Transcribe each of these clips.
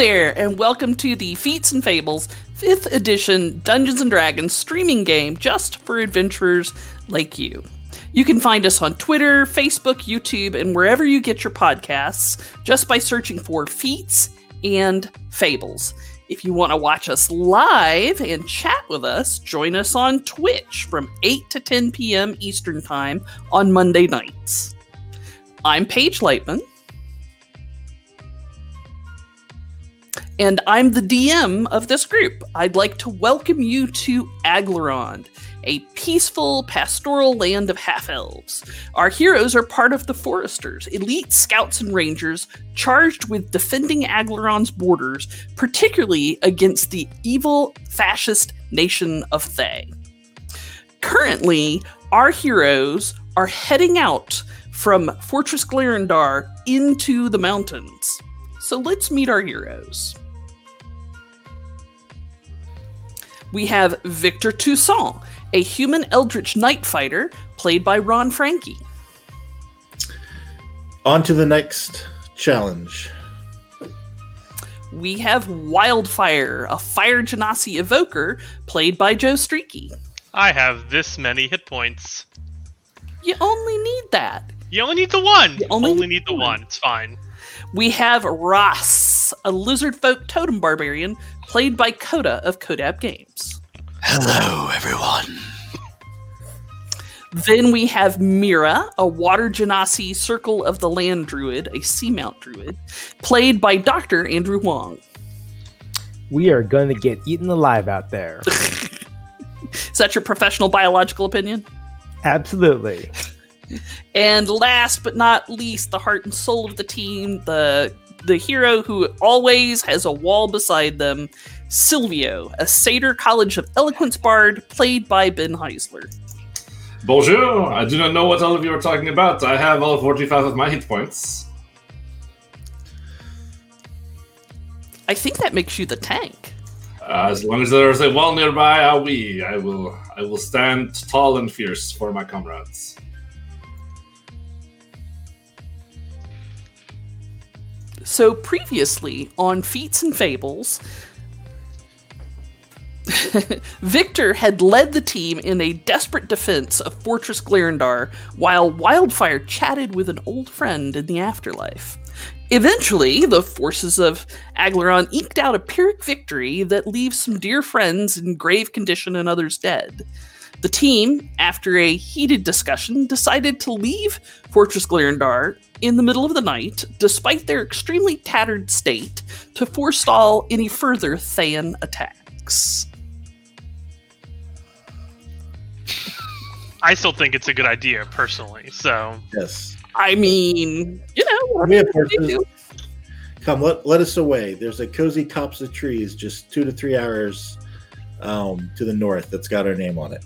there, and welcome to the Feats and Fables 5th edition Dungeons and Dragons streaming game just for adventurers like you. You can find us on Twitter, Facebook, YouTube, and wherever you get your podcasts just by searching for Feats and Fables. If you want to watch us live and chat with us, join us on Twitch from 8 to 10 p.m. Eastern Time on Monday nights. I'm Paige Lightman. And I'm the DM of this group. I'd like to welcome you to Aglarond, a peaceful pastoral land of half elves. Our heroes are part of the Foresters, elite scouts and rangers charged with defending Aglarond's borders, particularly against the evil fascist nation of Thay. Currently, our heroes are heading out from Fortress Glarendar into the mountains. So let's meet our heroes. We have Victor Toussaint, a human eldritch knight fighter played by Ron Frankie. On to the next challenge. We have Wildfire, a fire genasi evoker played by Joe Streaky. I have this many hit points. You only need that. You only need the one. You only, only need the one. It's fine. We have Ross, a lizard folk totem barbarian played by Coda of Codab Games. Hello, everyone. Then we have Mira, a water genasi circle of the land druid, a seamount druid, played by Dr. Andrew Wong. We are going to get eaten alive out there. Is that your professional biological opinion? Absolutely. And last but not least, the heart and soul of the team, the the hero who always has a wall beside them, Silvio, a Satyr College of Eloquence bard played by Ben Heisler. Bonjour! I do not know what all of you are talking about. I have all 45 of my hit points. I think that makes you the tank. Uh, as long as there is a wall nearby, ah, oui, I will. I will stand tall and fierce for my comrades. So previously on Feats and Fables, Victor had led the team in a desperate defense of Fortress Glarendar while Wildfire chatted with an old friend in the afterlife. Eventually, the forces of Aglarond eked out a Pyrrhic victory that leaves some dear friends in grave condition and others dead. The team, after a heated discussion, decided to leave Fortress Glarendar in the middle of the night, despite their extremely tattered state, to forestall any further Thayan attacks. I still think it's a good idea, personally. So yes, I mean, you know, Army of come let let us away. There's a cozy copse of trees just two to three hours um, to the north that's got our name on it.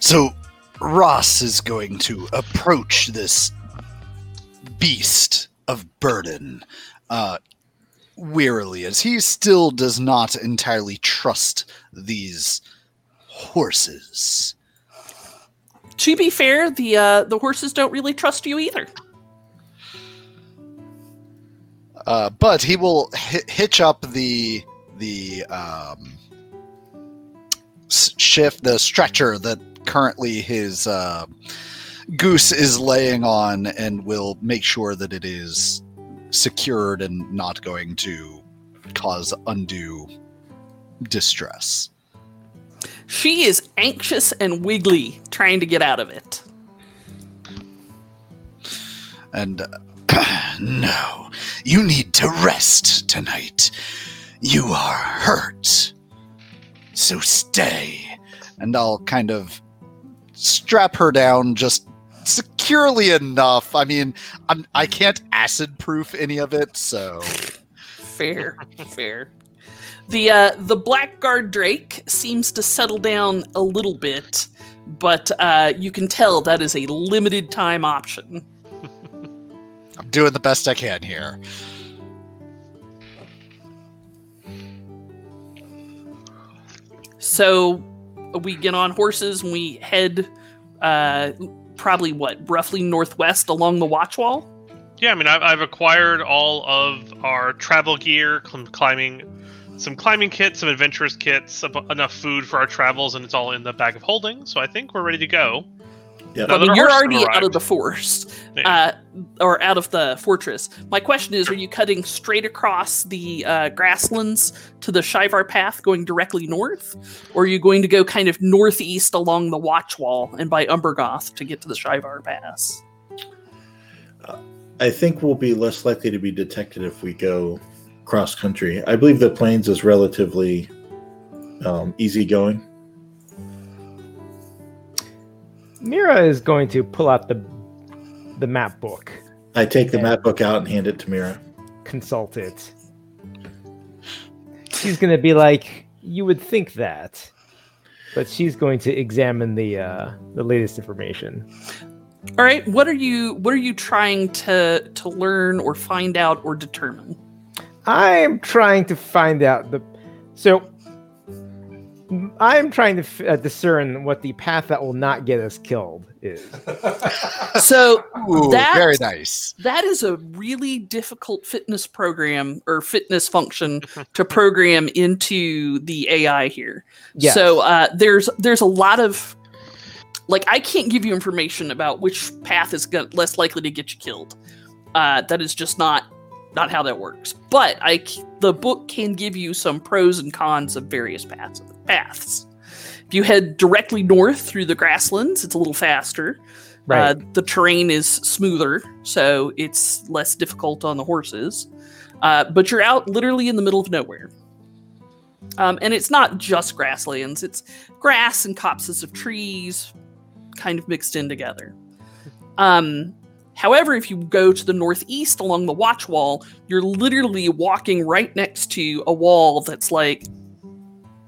So Ross is going to approach this beast of burden uh, wearily, as he still does not entirely trust these horses. To be fair, the uh, the horses don't really trust you either. Uh, but he will hitch up the the um, shift the stretcher that currently his uh, goose is laying on and will make sure that it is secured and not going to cause undue distress. She is anxious and wiggly, trying to get out of it. And uh, no, you need to rest tonight. You are hurt. So stay. And I'll kind of strap her down just securely enough. I mean, I'm, I can't acid proof any of it, so fair, fair. The uh, the blackguard drake seems to settle down a little bit, but uh, you can tell that is a limited time option. I'm doing the best I can here. So we get on horses and we head uh, probably what roughly northwest along the watch wall. Yeah, I mean, I've, I've acquired all of our travel gear, cl- climbing, some climbing kits, some adventurous kits, enough food for our travels, and it's all in the bag of holding. So I think we're ready to go. Yep. I mean, you're already have out of the forest, Yeah. uh, or out of the fortress. My question is: Are you cutting straight across the uh, grasslands to the Shivar path, going directly north, or are you going to go kind of northeast along the Watch Wall and by Umbergoth to get to the Shivar Pass? I think we'll be less likely to be detected if we go cross country. I believe the plains is relatively um, easygoing. Mira is going to pull out the the map book, I take the map book out and hand it to Mira. consult it. She's going to be like, "You would think that," but she's going to examine the uh, the latest information. All right, what are you what are you trying to to learn or find out or determine? I'm trying to find out the. So, m- I'm trying to f- uh, discern what the path that will not get us killed is. So Ooh, That- very nice. that is a really difficult fitness program or fitness function to program into the AI here. Yes. So uh, there's there's a lot of like I can't give you information about which path is go- less likely to get you killed. Uh, that is just not not how that works. But I c- the book can give you some pros and cons of various paths. Paths. If you head directly north through the grasslands, it's a little faster. right. Uh, the terrain is smoother, so it's less difficult on the horses. Uh, but you're out literally in the middle of nowhere. Um, and it's not just grasslands, it's grass and copses of trees kind of mixed in together. Um, however, if you go to the northeast along the watch wall, you're literally walking right next to a wall that's like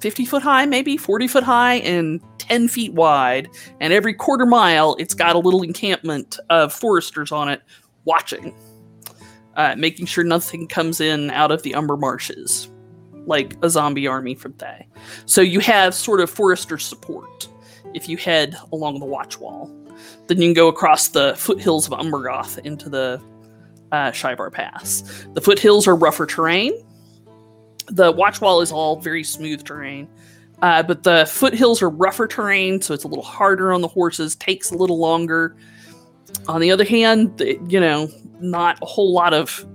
50 foot high, maybe 40 foot high, and 10 feet wide and every quarter mile it's got a little encampment of foresters on it watching uh, making sure nothing comes in out of the umber marshes like a zombie army from Thay. so you have sort of forester support if you head along the watch wall then you can go across the foothills of umbergoth into the uh, Pass. The foothills are rougher terrain. The watch wall is all very smooth terrain. Uh, but the foothills are rougher terrain, so it's a little harder on the horses, takes a little longer. On the other hand, you know, not a whole lot of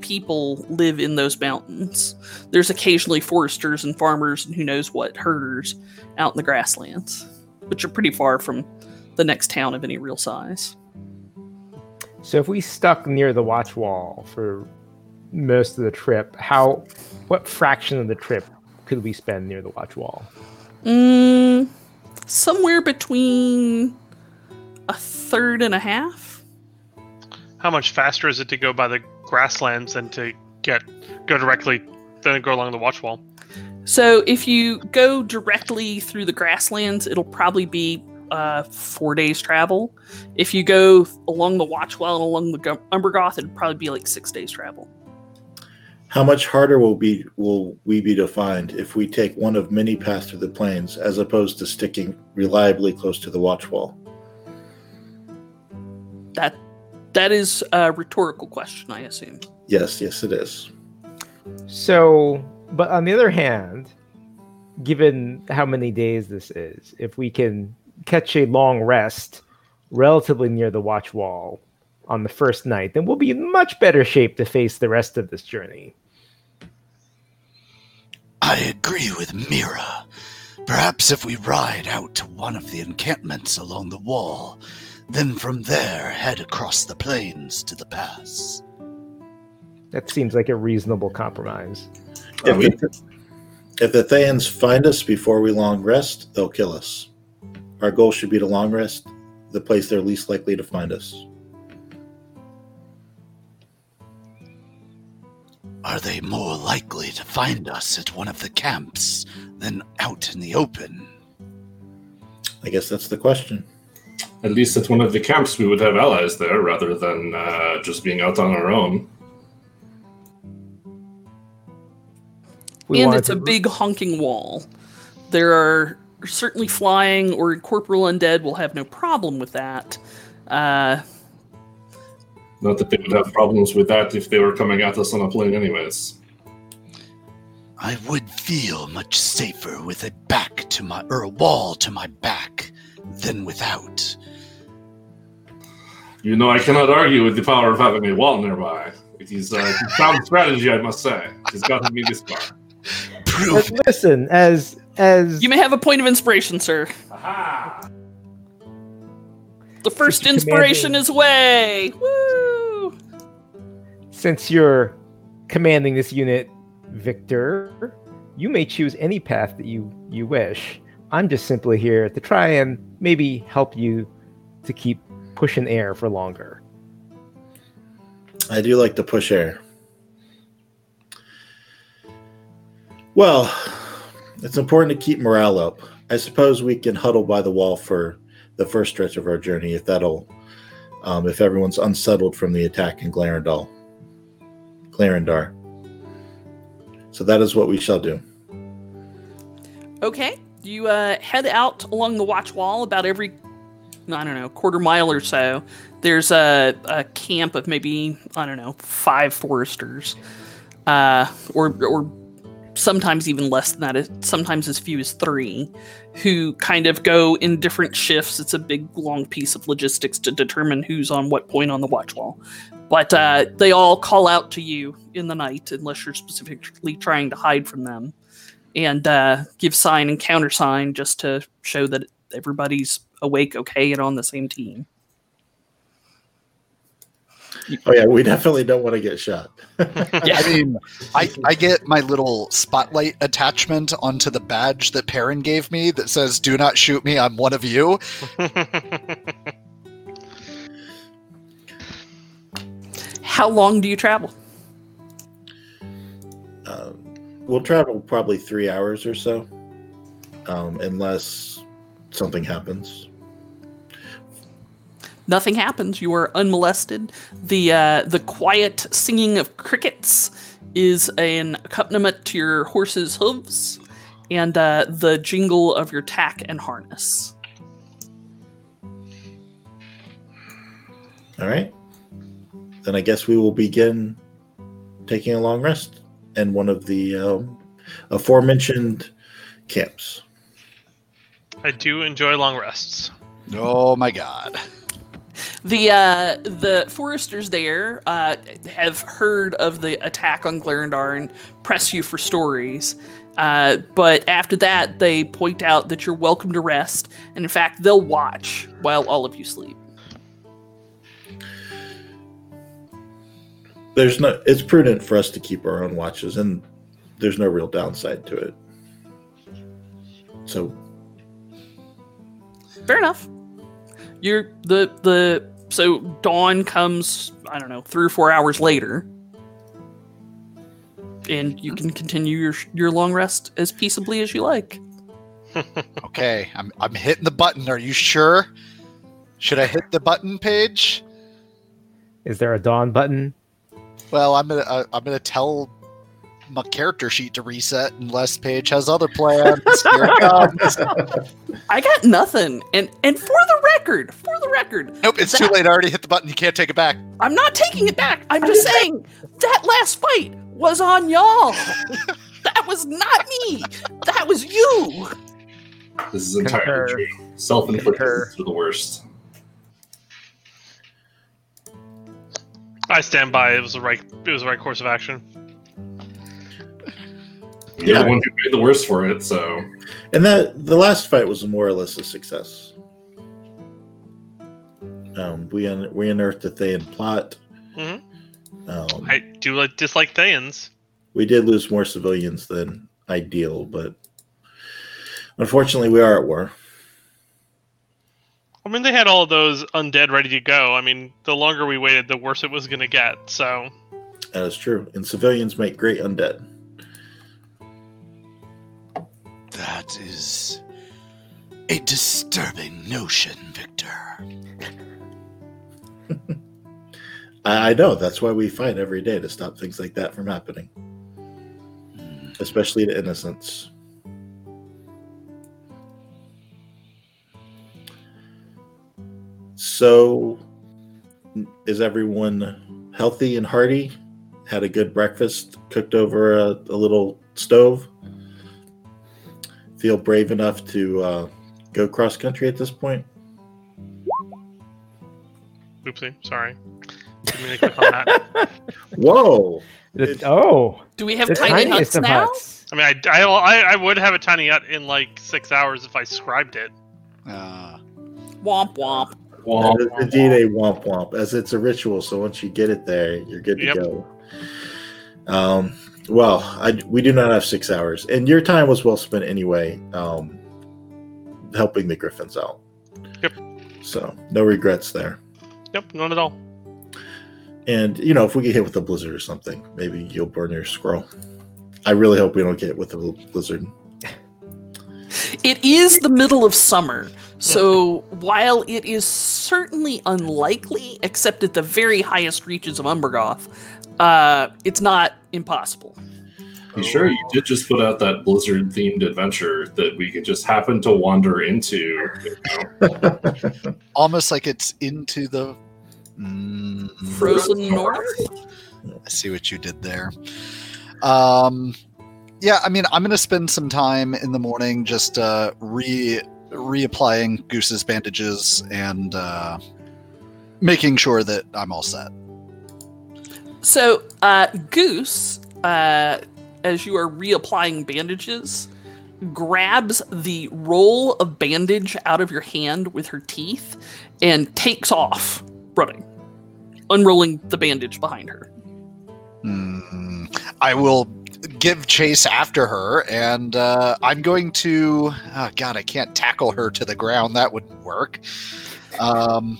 people live in those mountains. There's occasionally foresters and farmers and who knows what herders out in the grasslands, which are pretty far from the next town of any real size. So if we stuck near the watch wall for most of the trip, how what fraction of the trip could we spend near the watch wall? Mm, somewhere between a third and a half. How much faster is it to go by the grasslands than to get go directly than go along the watch wall? So if you go directly through the grasslands, it'll probably be uh, four days travel. If you go along the watch wall and along the Gu- Umbergoth, it'd probably be like six days travel. How much harder will be will we be to find if we take one of many paths through the plains as opposed to sticking reliably close to the watch wall? That that is a rhetorical question, I assume. Yes, yes, it is. So, but on the other hand, given how many days this is, if we can catch a long rest relatively near the watch wall on the first night, then we'll be in much better shape to face the rest of this journey. I agree with Mira. Perhaps if we ride out to one of the encampments along the wall, then from there head across the plains to the pass. That seems like a reasonable compromise. If, we- the, if the Thayans find us before we long rest, they'll kill us. Our goal should be to long rest, the place they're least likely to find us. Are they more likely to find us at one of the camps than out in the open? I guess that's the question. At least at one of the camps, we would have allies there rather than uh, just being out on our own. We and wanted it's a big honking wall. There are certainly flying or corporal undead will have no problem with that. Uh, Not that they would have problems with that if they were coming at us on a plain, anyways. I would feel much safer with a back to my or a wall to my back than without. You know, I cannot argue with the power of having a wall nearby. It is uh, a sound strategy, I must say. It has gotten me this far. Prove But listen, as as You may have a point of inspiration, sir. Aha! The first inspiration is way. Woo! Since you're commanding this unit, Victor, you may choose any path that you you wish. I'm just simply here to try and maybe help you to keep pushing air for longer. I do like to push air. Well, it's important to keep morale up. I suppose we can huddle by the wall for the first stretch of our journey, if that'll, um, if everyone's unsettled from the attack in Clarendal, Clarendar. So that is what we shall do. Okay. You uh, head out along the watch wall about every, I don't know, quarter mile or so. There's a, a camp of maybe, I don't know, five foresters. Uh, or, or sometimes even less than that. Sometimes as few as three, who kind of go in different shifts. It's a big, long piece of logistics to determine who's on what point on the watch wall. But uh, they all call out to you in the night, unless you're specifically trying to hide from them and uh, give sign and countersign just to show that everybody's awake, okay, and on the same team. Oh yeah, we definitely don't want to get shot. Yeah. I mean, I, I get my little spotlight attachment onto the badge that Perrin gave me that says, Do not shoot me, I'm one of you. How long do you travel? Um, we'll travel probably three hours or so, um, unless something happens. Nothing happens. You are unmolested. The uh, the quiet singing of crickets is an accompaniment to your horse's hooves, and uh, the jingle of your tack and harness. All right. Then I guess we will begin taking a long rest in one of the um, aforementioned camps. I do enjoy long rests. Oh my god. The uh, the foresters there uh, have heard of the attack on Glarendar and press you for stories. Uh, but after that, they point out that you're welcome to rest, and in fact, they'll watch while all of you sleep. There's no. It's prudent for us to keep our own watches, and there's no real downside to it. So Fair enough. You're the the so dawn comes. I don't know, three or four hours later, and you can continue your your long rest as peaceably as you like. Okay, I'm I'm hitting the button. Are you sure? Should I hit the button Paige? Is there a dawn button? Well, I'm gonna uh, I'm gonna tell my character sheet to reset unless Paige has other plans. Here it comes. I got nothing. And and for the record, for the record, Nope, it's too late. I already hit the button. You can't take it back. I'm not taking it back. I'm just saying that last fight was on y'all. That was not me. That was you. This is entirely Concur. true. Self inflicted are the worst. I stand by. It was the right. It was the right course of action. You're the one who paid the worst for it, so And that the last fight was more or less a success. Um, we un- we unearthed the Thayan plot. Mhm. Um, I do like dislike Thayans. we did lose more civilians than ideal, but unfortunately, we are at war. I mean, they had all of those undead ready to go. I mean, the longer we waited, the worse it was going to get. So, That is true, and civilians make great undead. That is a disturbing notion, Victor. I, know that's why we fight every day to stop things like that from happening, Hmm. especially to innocents. So, is everyone healthy and hearty? Had a good breakfast cooked over a, a little stove? Feel brave enough to uh, go cross country at this point? Oopsie, sorry. Didn't mean to click on that. Whoa! The- It's- oh, Do we have the tiny tiniest huts now? huts. I mean, I, I, I, I would have a tiny hut in like six hours if I scribed it. Uh, Womp womp. That is indeed a womp womp, as it's a ritual. So once you get it there, you're good to Yep. go. Um, well, I, we do not have six hours, and your time was well spent anyway, um, helping the Griffins out. Yep. So no regrets there. Yep, none at all. And you know, if we get hit with a blizzard or something, maybe you'll burn your scroll. I really hope we don't get hit with a blizzard. It is the middle of summer, so while it is certainly unlikely, except at the very highest reaches of Umbergoth, uh, it's not impossible. You sure you did just put out that blizzard themed adventure that we could just happen to wander into? you know? almost like it's into the. Mm, Frozen North? I see what you did there. Um, yeah, I mean, I'm going to spend some time in the morning just uh, re reapplying Goose's bandages and uh, making sure that I'm all set. So, uh, Goose, uh, as you are reapplying bandages, grabs the roll of bandage out of your hand with her teeth and takes off running, unrolling the bandage behind her. Hmm. I will give chase after her, and uh, I'm going to. Oh God, I can't tackle her to the ground. That wouldn't work. Um,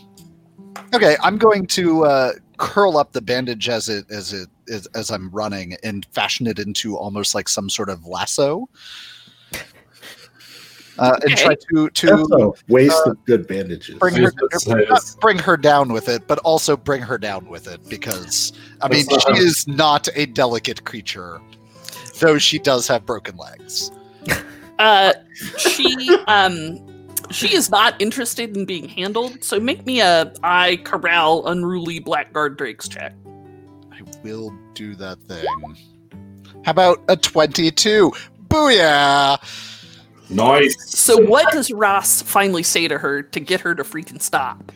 okay, I'm going to uh, curl up the bandage as it as it as, as I'm running and fashion it into almost like some sort of lasso. Uh, and try to to Also, waste of good bandages. bring her, was gonna say, not bring her down with it, but also bring her down with it because I mean That's she not- is not a delicate creature, though she does have broken legs. Uh, she um, she is not interested in being handled. So make me a I corral unruly blackguard drakes check. I will do that thing. How about a twenty-two? Booyah! Nice. So what does Ross finally say to her to get her to freaking stop?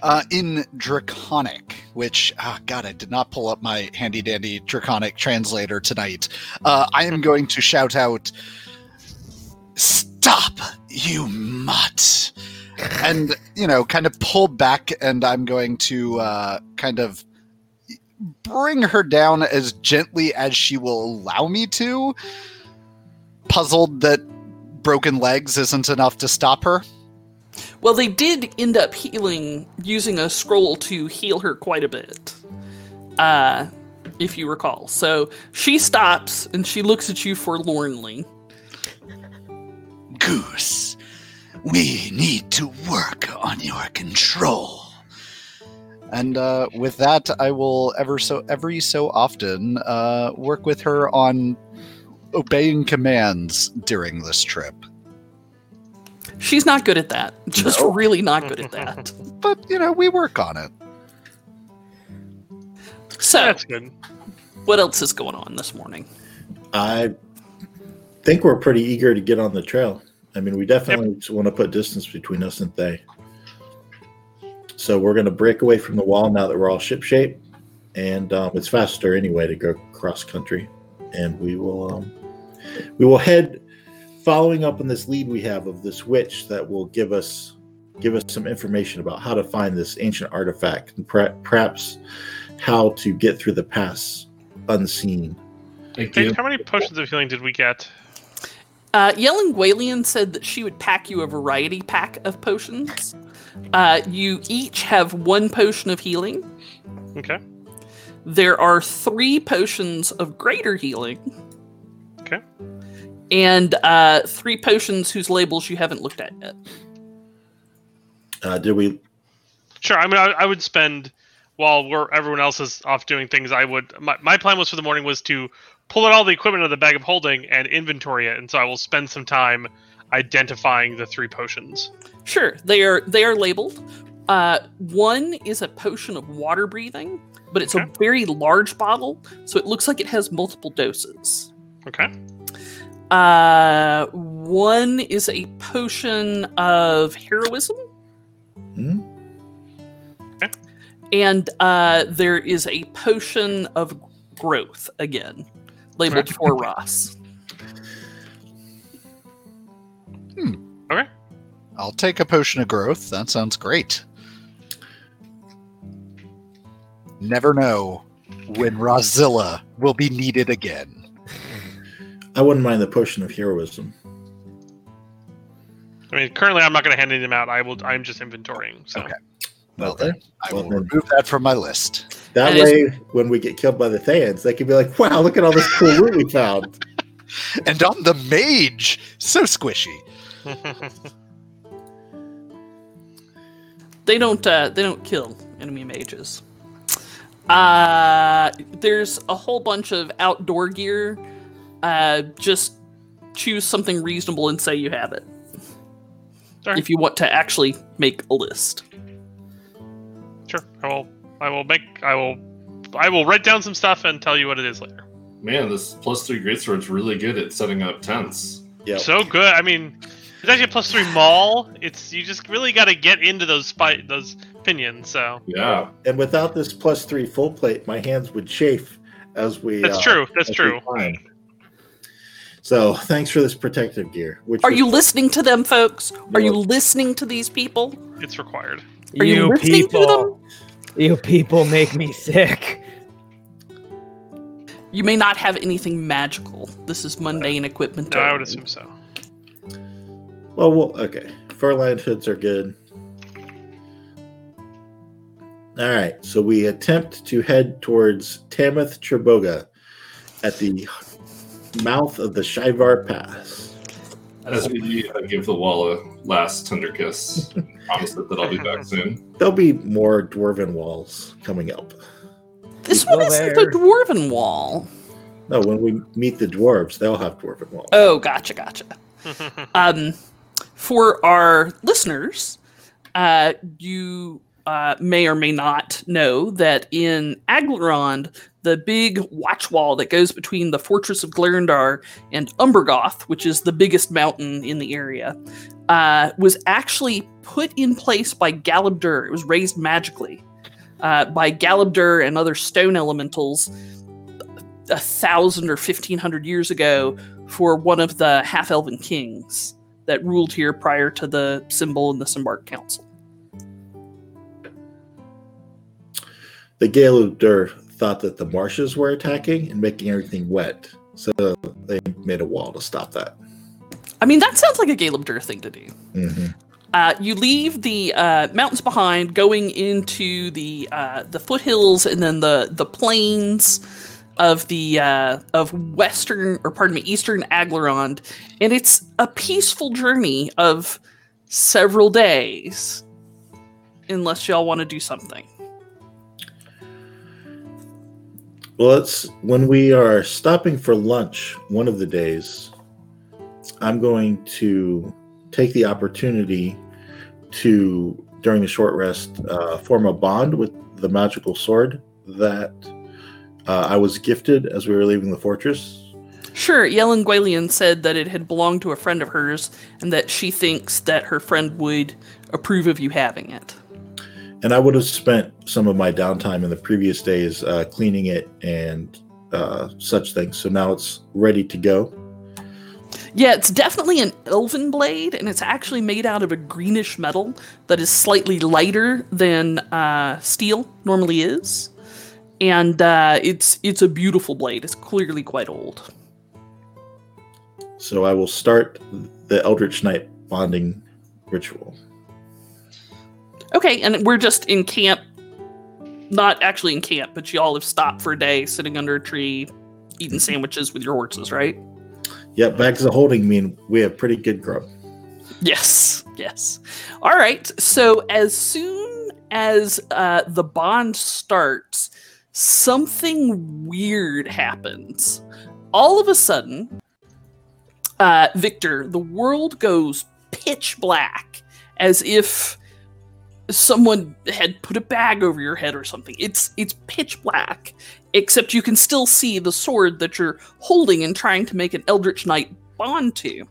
Uh, in Draconic, which, ah, God, I did not pull up my handy dandy Draconic translator tonight. Uh, I am going to shout out, Stop, you mutt! And, you know, kind of pull back, and I'm going to uh, kind of bring her down as gently as she will allow me to, puzzled that broken legs isn't enough to stop her. Well, they did end up healing using a scroll to heal her quite a bit. Uh, if you recall. So she stops and she looks at you forlornly. Goose, we need to work on your control. And uh, with that, I will ever so every so often uh, work with her on obeying commands during this trip. She's not good at that. Just really not good at that. But you know, we work on it. So, That's good. what else is going on this morning? I think we're pretty eager to get on the trail. I mean, we definitely want to put distance between us and Thay. So we're going to break away from the wall now that we're all ship shape, and um, it's faster anyway to go cross country. And we will, um, we will head, following up on this lead we have of this witch that will give us, give us some information about how to find this ancient artifact and per- perhaps how to get through the pass unseen. Thank Hey, you. how many potions of healing did we get? Uh, Yelling Gwalian said that she would pack you a variety pack of potions. Uh, you each have one potion of healing. Okay. There are three potions of greater healing. Okay. And uh, three potions whose labels you haven't looked at yet. Uh, did we Sure. I mean, I, I would spend while we're everyone else is off doing things. I would. My, my plan was for the morning was to pull out all the equipment out of the bag of holding and inventory it, and so I will spend some time identifying the three potions. Sure, they are they are labeled. Uh, one is a potion of water breathing, but it's Okay. a very large bottle, so it looks like it has multiple doses. Okay. Uh, one is a potion of heroism, Hmm? and uh, there is a potion of growth again, labeled Okay. for Ross. Okay, I'll take a potion of growth. That sounds great. Never know when Rozilla will be needed again. I wouldn't mind the potion of heroism. I mean, currently I'm not going to hand them out. I will. I'm just inventorying. So Okay. Well Okay. then, I Well will then. remove that from my list. That And way, when we get killed by the Thans, they can be like, "Wow, look at all this cool loot we found." And on the mage, so squishy. They don't. Uh, they don't kill enemy mages. Uh, there's a whole bunch of outdoor gear. Uh, just choose something reasonable and say you have it. Alright. If you want to actually make a list. sure. I will. I will make. I will. I will write down some stuff and tell you what it is later. Man, this plus three greatsword's really good at setting up tents. Yep. So good. I mean, it's actually a plus three maul. It's you just really got to get into those spite those pinions. So Yeah. and without this plus three full plate, my hands would chafe as we. that's uh, true. That's true. Climb. So thanks for this protective gear. Which Are was- you listening to them, folks? Are you listening to these people? It's required. Are you, listening to them? You people make me sick. You may not have anything magical. This is mundane equipment. No, I would assume so. Well, well, okay. Furland hoods are good. All right, so we attempt to head towards Tamath Triboga at the mouth of the Shivar Pass. As we leave, I give the wall a last tender kiss. Promise it that I'll be back soon. There'll be more dwarven walls coming up. This People one isn't there. the dwarven wall. No, when we meet the dwarves, they'll have dwarven walls. Oh, gotcha, gotcha. um, for our listeners, uh, you uh, may or may not know that in Aglarond, the big watch wall that goes between the fortress of Glerndar and Umbergoth, which is the biggest mountain in the area, uh, was actually put in place by Galeb Duhr. It was raised magically uh, by Galeb Duhr and other stone elementals a thousand or fifteen hundred years ago for one of the half elven kings that ruled here prior to the Simbul and the Simbarch Council. The Galeb Duhr thought that the marshes were attacking and making everything wet, so they made a wall to stop that. I mean, that sounds like a Galeb Duhr thing to do. hmm Uh, you leave the uh, mountains behind, going into the uh, the foothills and then the the plains of the uh, of western or pardon me eastern Aglarond, and it's a peaceful journey of several days, unless y'all want to do something. Well, it's when we are stopping for lunch one of the days. I'm going to take the opportunity to, during the short rest, uh, form a bond with the magical sword that uh, I was gifted as we were leaving the fortress. Sure, Yellen said that it had belonged to a friend of hers, and that she thinks that her friend would approve of you having it. And I would have spent some of my downtime in the previous days uh, cleaning it and uh, such things. So now it's ready to go. Yeah, it's definitely an elven blade, and it's actually made out of a greenish metal that is slightly lighter than uh, steel normally is. And uh, it's it's a beautiful blade. It's clearly quite old. So I will start the Eldritch Knight bonding ritual. Okay, and we're just in camp. Not actually in camp, but y'all have stopped for a day, sitting under a tree, eating sandwiches with your horses, right? Yeah, bags of holding mean we have pretty good grub. Yes, yes. All right. So as soon as uh, the bond starts, something weird happens. All of a sudden, uh, Victor, the world goes pitch black, as if someone had put a bag over your head or something. It's it's pitch black, except you can still see the sword that you're holding and trying to make an Eldritch Knight bond to.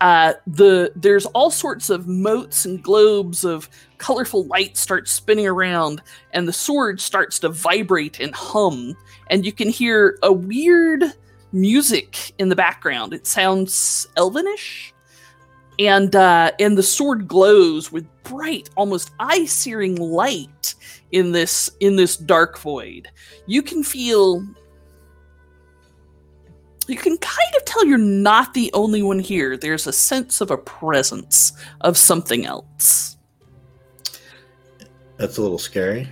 Uh, the there's all sorts of motes and globes of colorful light start spinning around, and the sword starts to vibrate and hum, and you can hear a weird music in the background. It sounds elvenish, and uh, and the sword glows with bright, almost eye-searing light in this in this dark void. You can feel you can kind of tell you're not the only one here. There's a sense of a presence of something else. That's a little scary.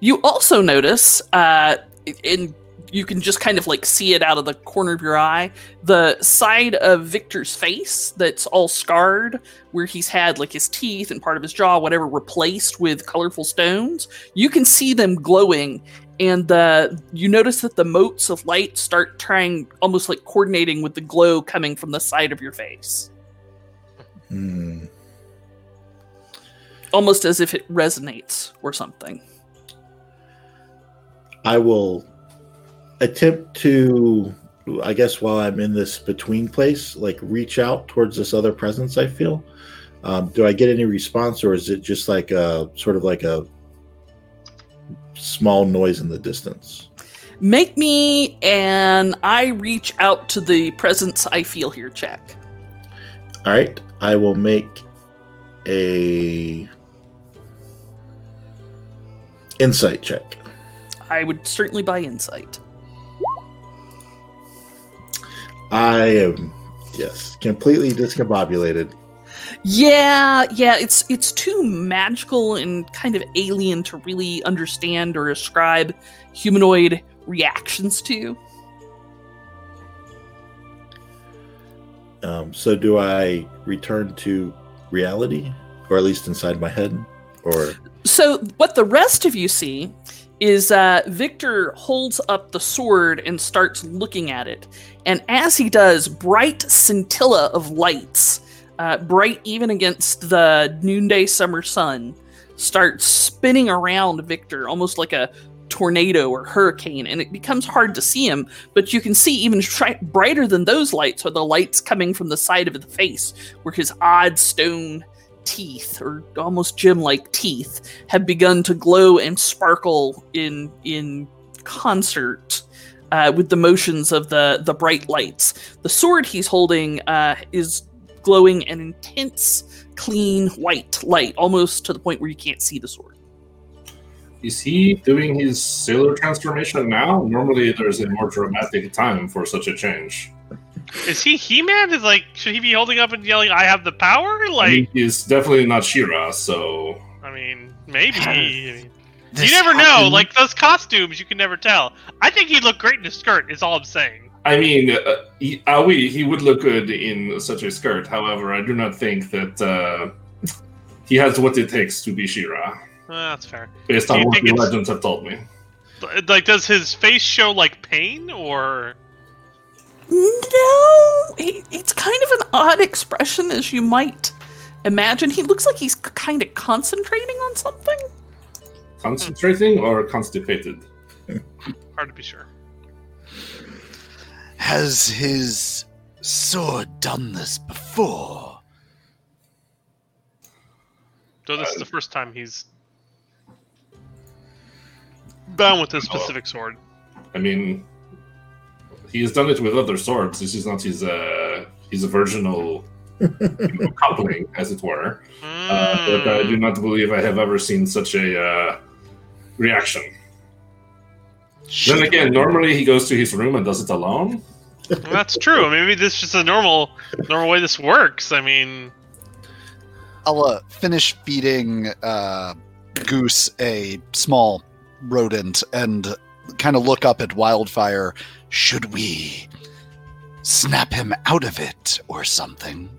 You also notice, uh, in you can just kind of like see it out of the corner of your eye, the side of Victor's face that's all scarred, where he's had like his teeth and part of his jaw, whatever, replaced with colorful stones. You can see them glowing, and uh, you notice that the motes of light start trying almost like coordinating with the glow coming from the side of your face Hmm. almost as if it resonates or something I will attempt to, I guess, while I'm in this between place, like reach out towards this other presence I feel. Um, do I get any response, or is it just like a sort of like a small noise in the distance? make me and i reach out to the presence i feel here check All right, I will make a insight check. i would certainly buy insight I am yes, completely discombobulated. Yeah, yeah, it's it's too magical and kind of alien to really understand or ascribe humanoid reactions to. Um, so, do I return to reality, or at least inside my head, or So what the rest of you see is uh, Victor holds up the sword and starts looking at it, and as he does, bright scintilla of lights, uh, bright even against the noonday summer sun, starts spinning around Victor almost like a tornado or hurricane, and it becomes hard to see him. But you can see even tri- brighter than those lights are the lights coming from the side of the face, where his odd stone teeth or almost gem-like teeth have begun to glow and sparkle in in concert uh, with the motions of the the bright lights. The sword he's holding uh, is glowing an intense, clean white light, almost to the point where you can't see the sword. Is he doing his sailor transformation now? Normally, there's a more dramatic time for such a change. Is he He-Man? Is like, should he be holding up and yelling, "I have the power"? I mean, Like, he's definitely not She-Ra, so I mean, maybe. I mean, This you never know. happened- Like those costumes, you can never tell. I think he'd look great in a skirt. Is all I'm saying. I mean, uh, he, Aoi, he would look good in such a skirt. However, I do not think that uh, he has what it takes to be She-Ra, Uh, that's fair. based on what the it's- legends have told me. Like, does his face show like pain or? No, it's kind of an odd expression, as you might imagine. He looks like he's kind of concentrating on something. Concentrating or constipated? Hard to be sure. Has his sword done this before? So this is the first time he's bound with this specific sword. I mean, he has done it with other swords. This is not his uh, his virginal you know, coupling, as it were. Uh, but I do Mm. not believe I have ever seen such a uh, reaction. Then again, normally he goes to his room and does it alone. That's true. Maybe this is just a normal, normal way this works. I mean, I'll uh, finish feeding uh, Goose a small rodent and kind of look up at Wildfire. Should we snap him out of it or something?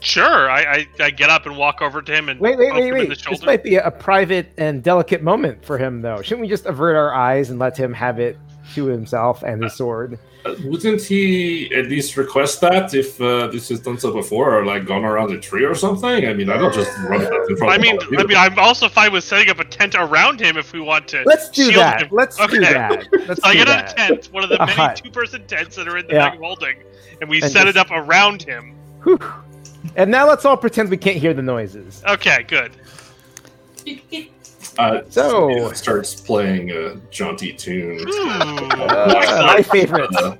Sure, I, I, I get up and walk over to him and Wait, wait, poke wait, him in wait. the This might be a private and delicate moment for him, though. Shouldn't we just avert our eyes and let him have it to himself and his sword? Uh, Wouldn't he at least request that if uh, this has done so before, or like gone around a tree or something? I mean, I don't just run up in front I of mean, all of you. I mean, I'm also fine with setting up a tent around him if we want to. Let's do shield that. him. Let's Okay. do that. Let's So I get that. a tent, one of the A many hut. two-person tents that are in the Yeah. back holding, and we And set just- it up around him. Whew. And now let's all pretend we can't hear the noises. Okay, good. Uh, So- he starts playing a jaunty tune. Uh, my favorite. Uh,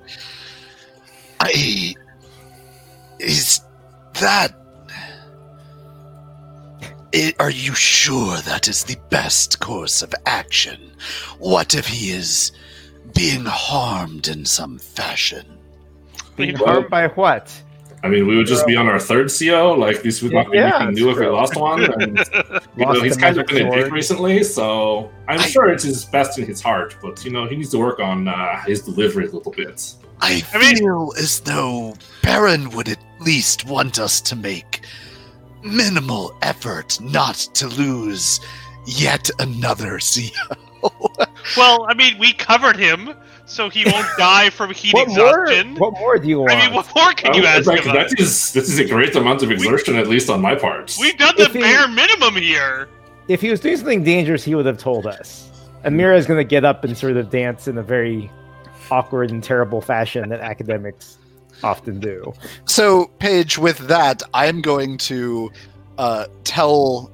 I. Is that. I- are you sure that is the best course of action? What if he is being harmed in some fashion? Being harmed by what? I mean, we would just be on our third CO. Like this would not be Yeah, anything new if we lost one. And you know, he's kind of magic been a dick recently, so I'm I- sure it's his best in his heart. But you know, he needs to work on uh, his delivery a little bit. I I mean- feel as though Baron would at least want us to make minimal effort not to lose yet another CO. well, I mean, we covered him, so he won't die from heat What more? exhaustion. What more do you want? I mean, what more can you ask like, of us? that is this is a great amount of exertion, at least on my part. We've done the If he- bare minimum here. if he was doing something dangerous, he would have told us. Amira is going to get up and sort of dance in a very awkward and terrible fashion that academics often do. So, Paige, with that, I'm going to uh, tell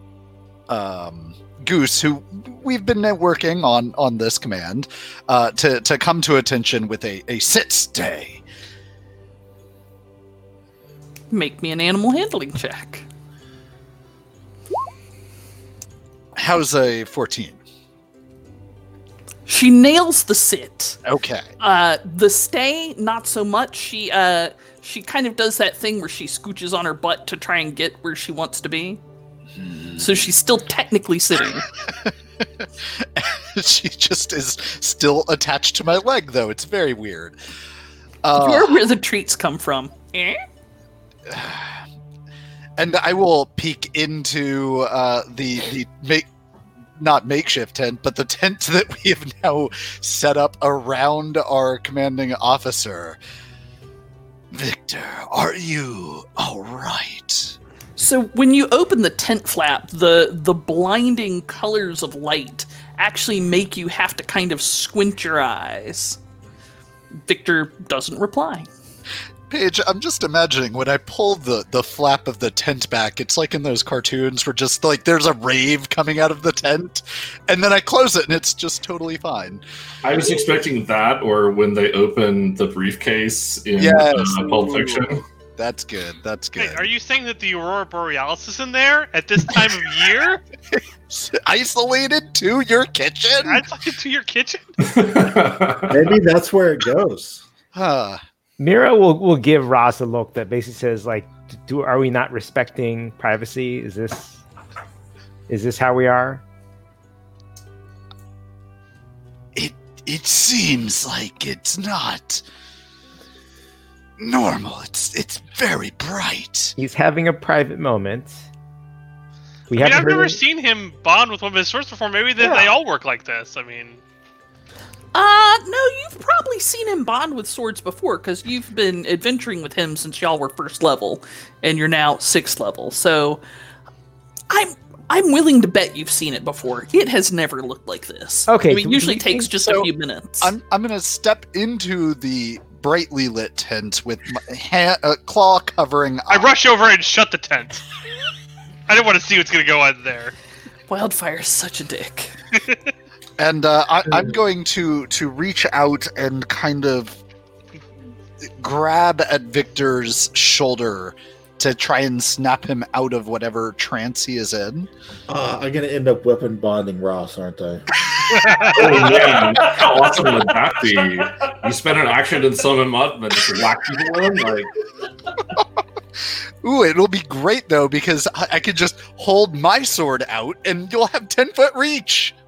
um, Goose, who we've been working on on this command, uh, to to come to attention with a a sit stay. Make me an animal handling check. How's a 14? She nails the sit. Okay. Uh, the stay, not so much. She uh, she kind of does that thing where she scooches on her butt to try and get where she wants to be. So she's still technically sitting. she just is still attached to my leg, though. It's very weird. Uh, You're where the treats come from. Eh? and I will peek into uh, the the make not makeshift tent, but the tent that we have now set up around our commanding officer. Victor, are you all right? So when you open the tent flap, the the blinding colors of light actually make you have to kind of squint your eyes. Victor doesn't reply. Paige, I'm just imagining when I pull the, the flap of the tent back, it's like in those cartoons where just like there's a rave coming out of the tent, and then I close it and it's just totally fine. I was expecting that, or when they open the briefcase in Yes. uh, Pulp Fiction. That's good. That's good. Wait, are you saying that the Aurora Borealis is in there at this time of year? isolated to your kitchen? I'd like it to your kitchen. Maybe that's where it goes. Huh. Mira will, will give Ross a look that basically says like, "Do are we not respecting privacy? Is this is this how we are?" It it seems like it's not normal. It's it's very bright. He's having a private moment. We I mean, haven't I've never any- seen him bond with one of his swords before. Maybe they, Yeah. they all work like this. I mean, Uh, no, you've probably seen him bond with swords before because you've been adventuring with him since y'all were first level, and you're now sixth level. So, I'm I'm willing to bet you've seen it before. It has never looked like this. Okay, I mean, do usually takes just so a few minutes. I'm I'm gonna step into the brightly lit tent with my ha- uh, claw covering. I eye. rush over and shut the tent. I didn't want to see what's going to go on there. Wildfire is such a dick. and uh, I, I'm going to to reach out and kind of grab at Victor's shoulder to try and snap him out of whatever trance he is in. Uh, I'm gonna end up weapon bonding Ross, aren't I? oh man, how awesome would that be? You spend an action to sum him up and just whack people in? Like, Ooh, it'll be great though because I, I could just hold my sword out and you'll have ten foot reach.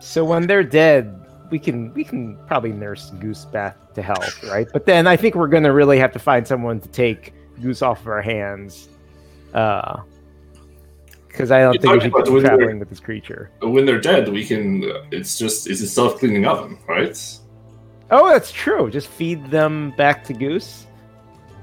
So when they're dead, we can we can probably nurse Goose back to health, right? But then I think we're gonna really have to find someone to take Goose off of our hands. Uh, because I don't You're think we talking should about keep traveling with this creature. When they're dead, we can. It's just it's a self cleaning oven, right? Oh, that's true. Just feed them back to Goose.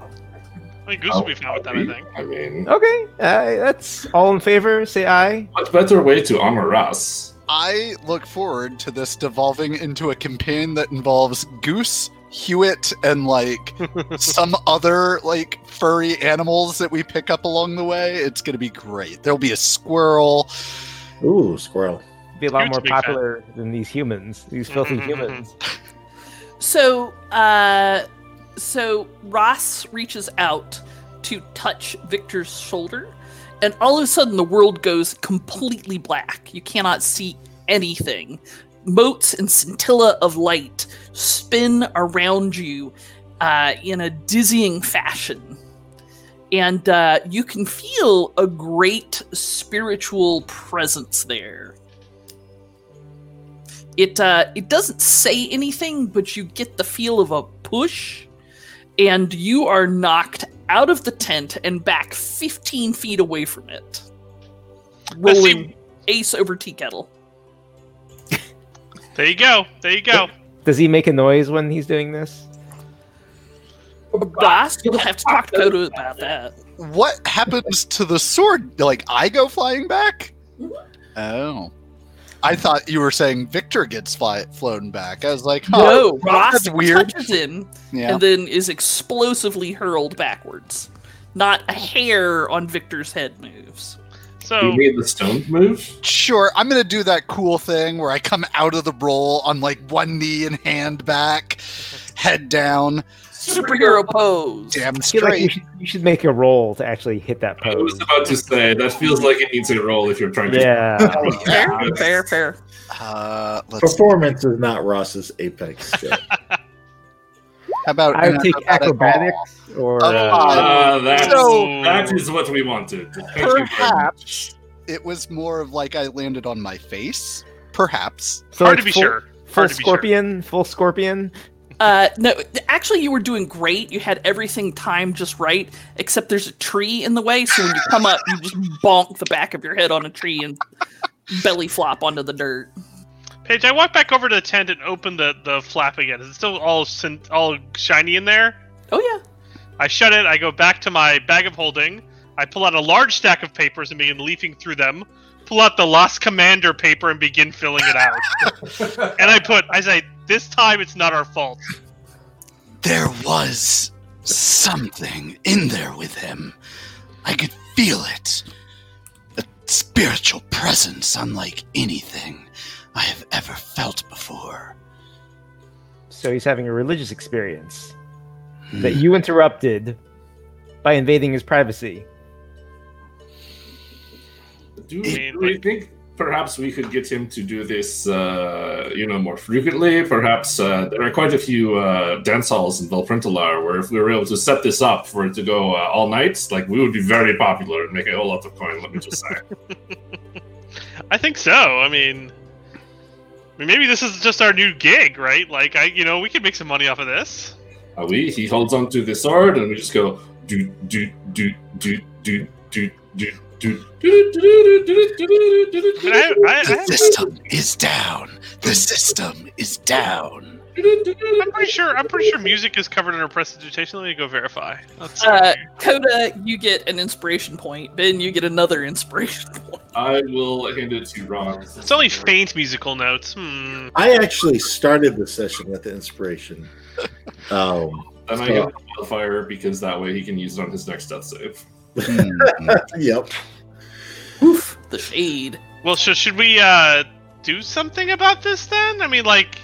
I mean, Goose will be fine with that, I think. I mean, Okay, uh, that's all in favor. Say aye. what better way to honor us? I look forward to this devolving into a campaign that involves Goose, Hewitt, and like some other like furry animals that we pick up along the way. It's gonna be great. There'll be a squirrel. Ooh, squirrel. Be a lot more big fan. popular than these humans. These filthy Mhm, mhm, humans. So, uh, so Ross reaches out to touch Victor's shoulder, and all of a sudden the world goes completely black. You cannot see anything. Motes and scintilla of light spin around you uh, in a dizzying fashion. And uh, you can feel a great spiritual presence there. It uh it doesn't say anything but you get the feel of a push and you are knocked out of the tent and back 15 feet away from it. Rolling ace over tea kettle There you go. There you go. Does he make a noise when he's doing this? Boss, you'll have to talk to Coda about that What happens to the sword? Like I go flying back? Oh. I thought you were saying Victor gets fly- flown back. I was like, oh, no ross that's weird. touches him yeah. and then is explosively hurled backwards not a hair on victor's head moves So You made the stone move. Sure, I'm gonna do that cool thing where I come out of the roll on like one knee and hand back, head down, superhero pose damn I feel like you straight. should, you should make a roll to actually hit that pose. I was about to say that feels like it needs a roll if you're trying to. Yeah. fair fair fair Uh, let's. Performance is not Ross's apex. skill. How about I would take acrobatics or Oh, uh, Uh, that's, So- that is what we wanted. Thank you very much. Perhaps it was more of like I landed on my face. Perhaps. so hard to be full, sure. Full Hard to be sure. scorpion, full scorpion. Uh, no, actually, you were doing great. You had everything timed just right, except there's a tree in the way. So when you come up, you just bonk the back of your head on a tree and belly flop onto the dirt. Paige, I walk back over to the tent and open the, the flap again. Is it still all syn- all shiny in there? Oh yeah, I shut it. I go back to my bag of holding. I pull out a large stack of papers and begin leafing through them. Pull out the Lost Commander paper and begin filling it out. and I put, I say, this time it's not our fault. There was something in there with him. I could feel it. A spiritual presence unlike anything I have ever felt before. So he's having a religious experience that you interrupted by invading his privacy. Do, mean, do we think perhaps we could get him to do this, uh, you know, more frequently? Perhaps uh, there are quite a few uh, dance halls in Velprintalar where if we were able to set this up for it to go uh, all night, like we would be very popular and make a whole lot of coin. Let me just say. I think so. I mean, Mean, maybe this is just our new gig, right? Like, I, you know, we could make some money off of this. Are we? He holds on to the sword, and we just go do do do do do do do. The system is down. The system is down. I'm pretty sure. I'm pretty sure music is covered under prestidigitation. Let me go verify. Uh, Coda, you get an inspiration point. Ben, you get another inspiration point. I will hand it to Ron. it's only faint musical notes. Hmm. I actually started the session with the inspiration. Um, And I get the modifier because that way he can use it on his next death save. Yep. Oof, the shade. Well, should should we uh do something about this then? I mean, like,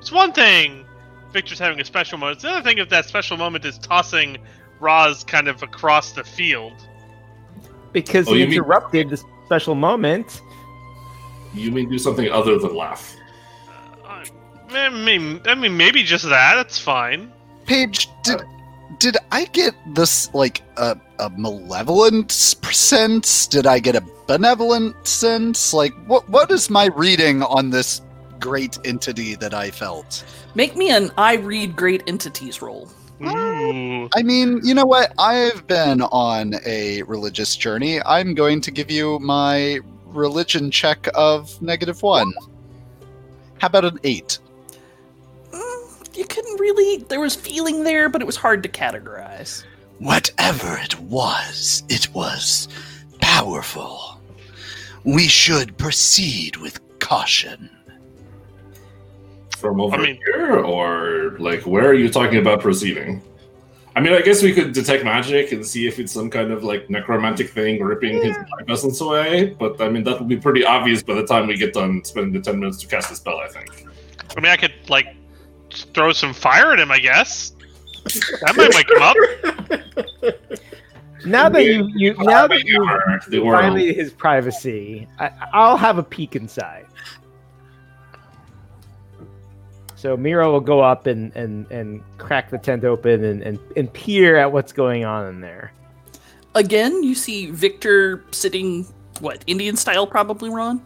it's one thing Victor's having a special moment. It's another thing if that special moment is tossing Roz kind of across the field. Because Oh, he you mean- interrupted the special moment. You mean do something other than laugh? Uh, I mean, I mean, maybe just that. That's fine. Paige, did did I get this like a a malevolent sense? Did I get a benevolent sense? Like, what what is my reading on this great entity that I felt? Make me an I read great entities roll. Ooh. I mean, you know what? I've been on a religious journey. I'm going to give you my religion check of negative one. How about an eight? Mm, you couldn't really. There was feeling there, but it was hard to categorize. Whatever it was, it was powerful. We should proceed with caution. From over I mean- here, or like where are you talking about proceeding? I mean, I guess we could detect magic and see if it's some kind of like necromantic thing ripping his life essence away. But I mean, that will be pretty obvious by the time we get done spending the ten minutes to cast the spell. I think. I mean, I could like throw some fire at him. I guess that might wake him up. Now that you, you now that you Are the finally his privacy, I, I'll have a peek inside. So Miro will go up and, and, and crack the tent open and, and, and peer at what's going on in there. Again, you see Victor sitting, what, Indian style, probably, Ron?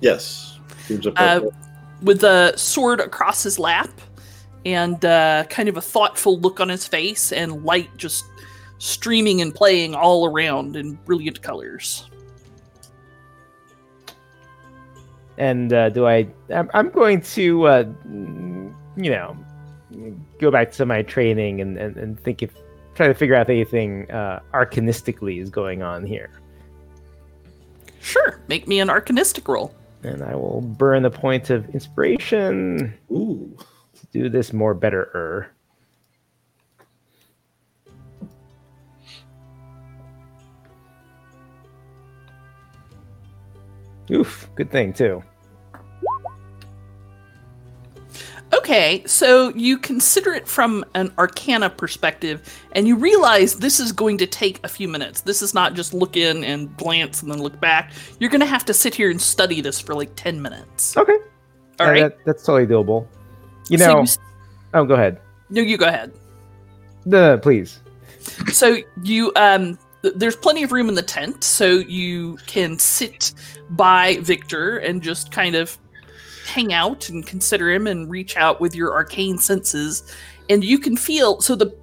Yes. Seems Uh, appropriate. with a sword across his lap and uh, kind of a thoughtful look on his face and light just streaming and playing all around in brilliant colors. And uh, do I? I'm, I'm going to, uh, you know, go back to my training and, and, and think if try to figure out if anything uh, arcanistically is going on here. Sure, make me an arcanistic roll. And I will burn the point of inspiration Ooh. to do this more better. Oof, good thing too. Okay, so you consider it from an arcana perspective, and you realize this is going to take a few minutes. This is not just look in and glance and then look back. You're going to have to sit here and study this for like 10 minutes. Okay, All Uh, right. that, that's totally doable. You So know, oh, go ahead. no, you go ahead. No, please. So you um there's plenty of room in the tent, so you can sit by Victor and just kind of hang out and consider him and reach out with your arcane senses and you can feel so the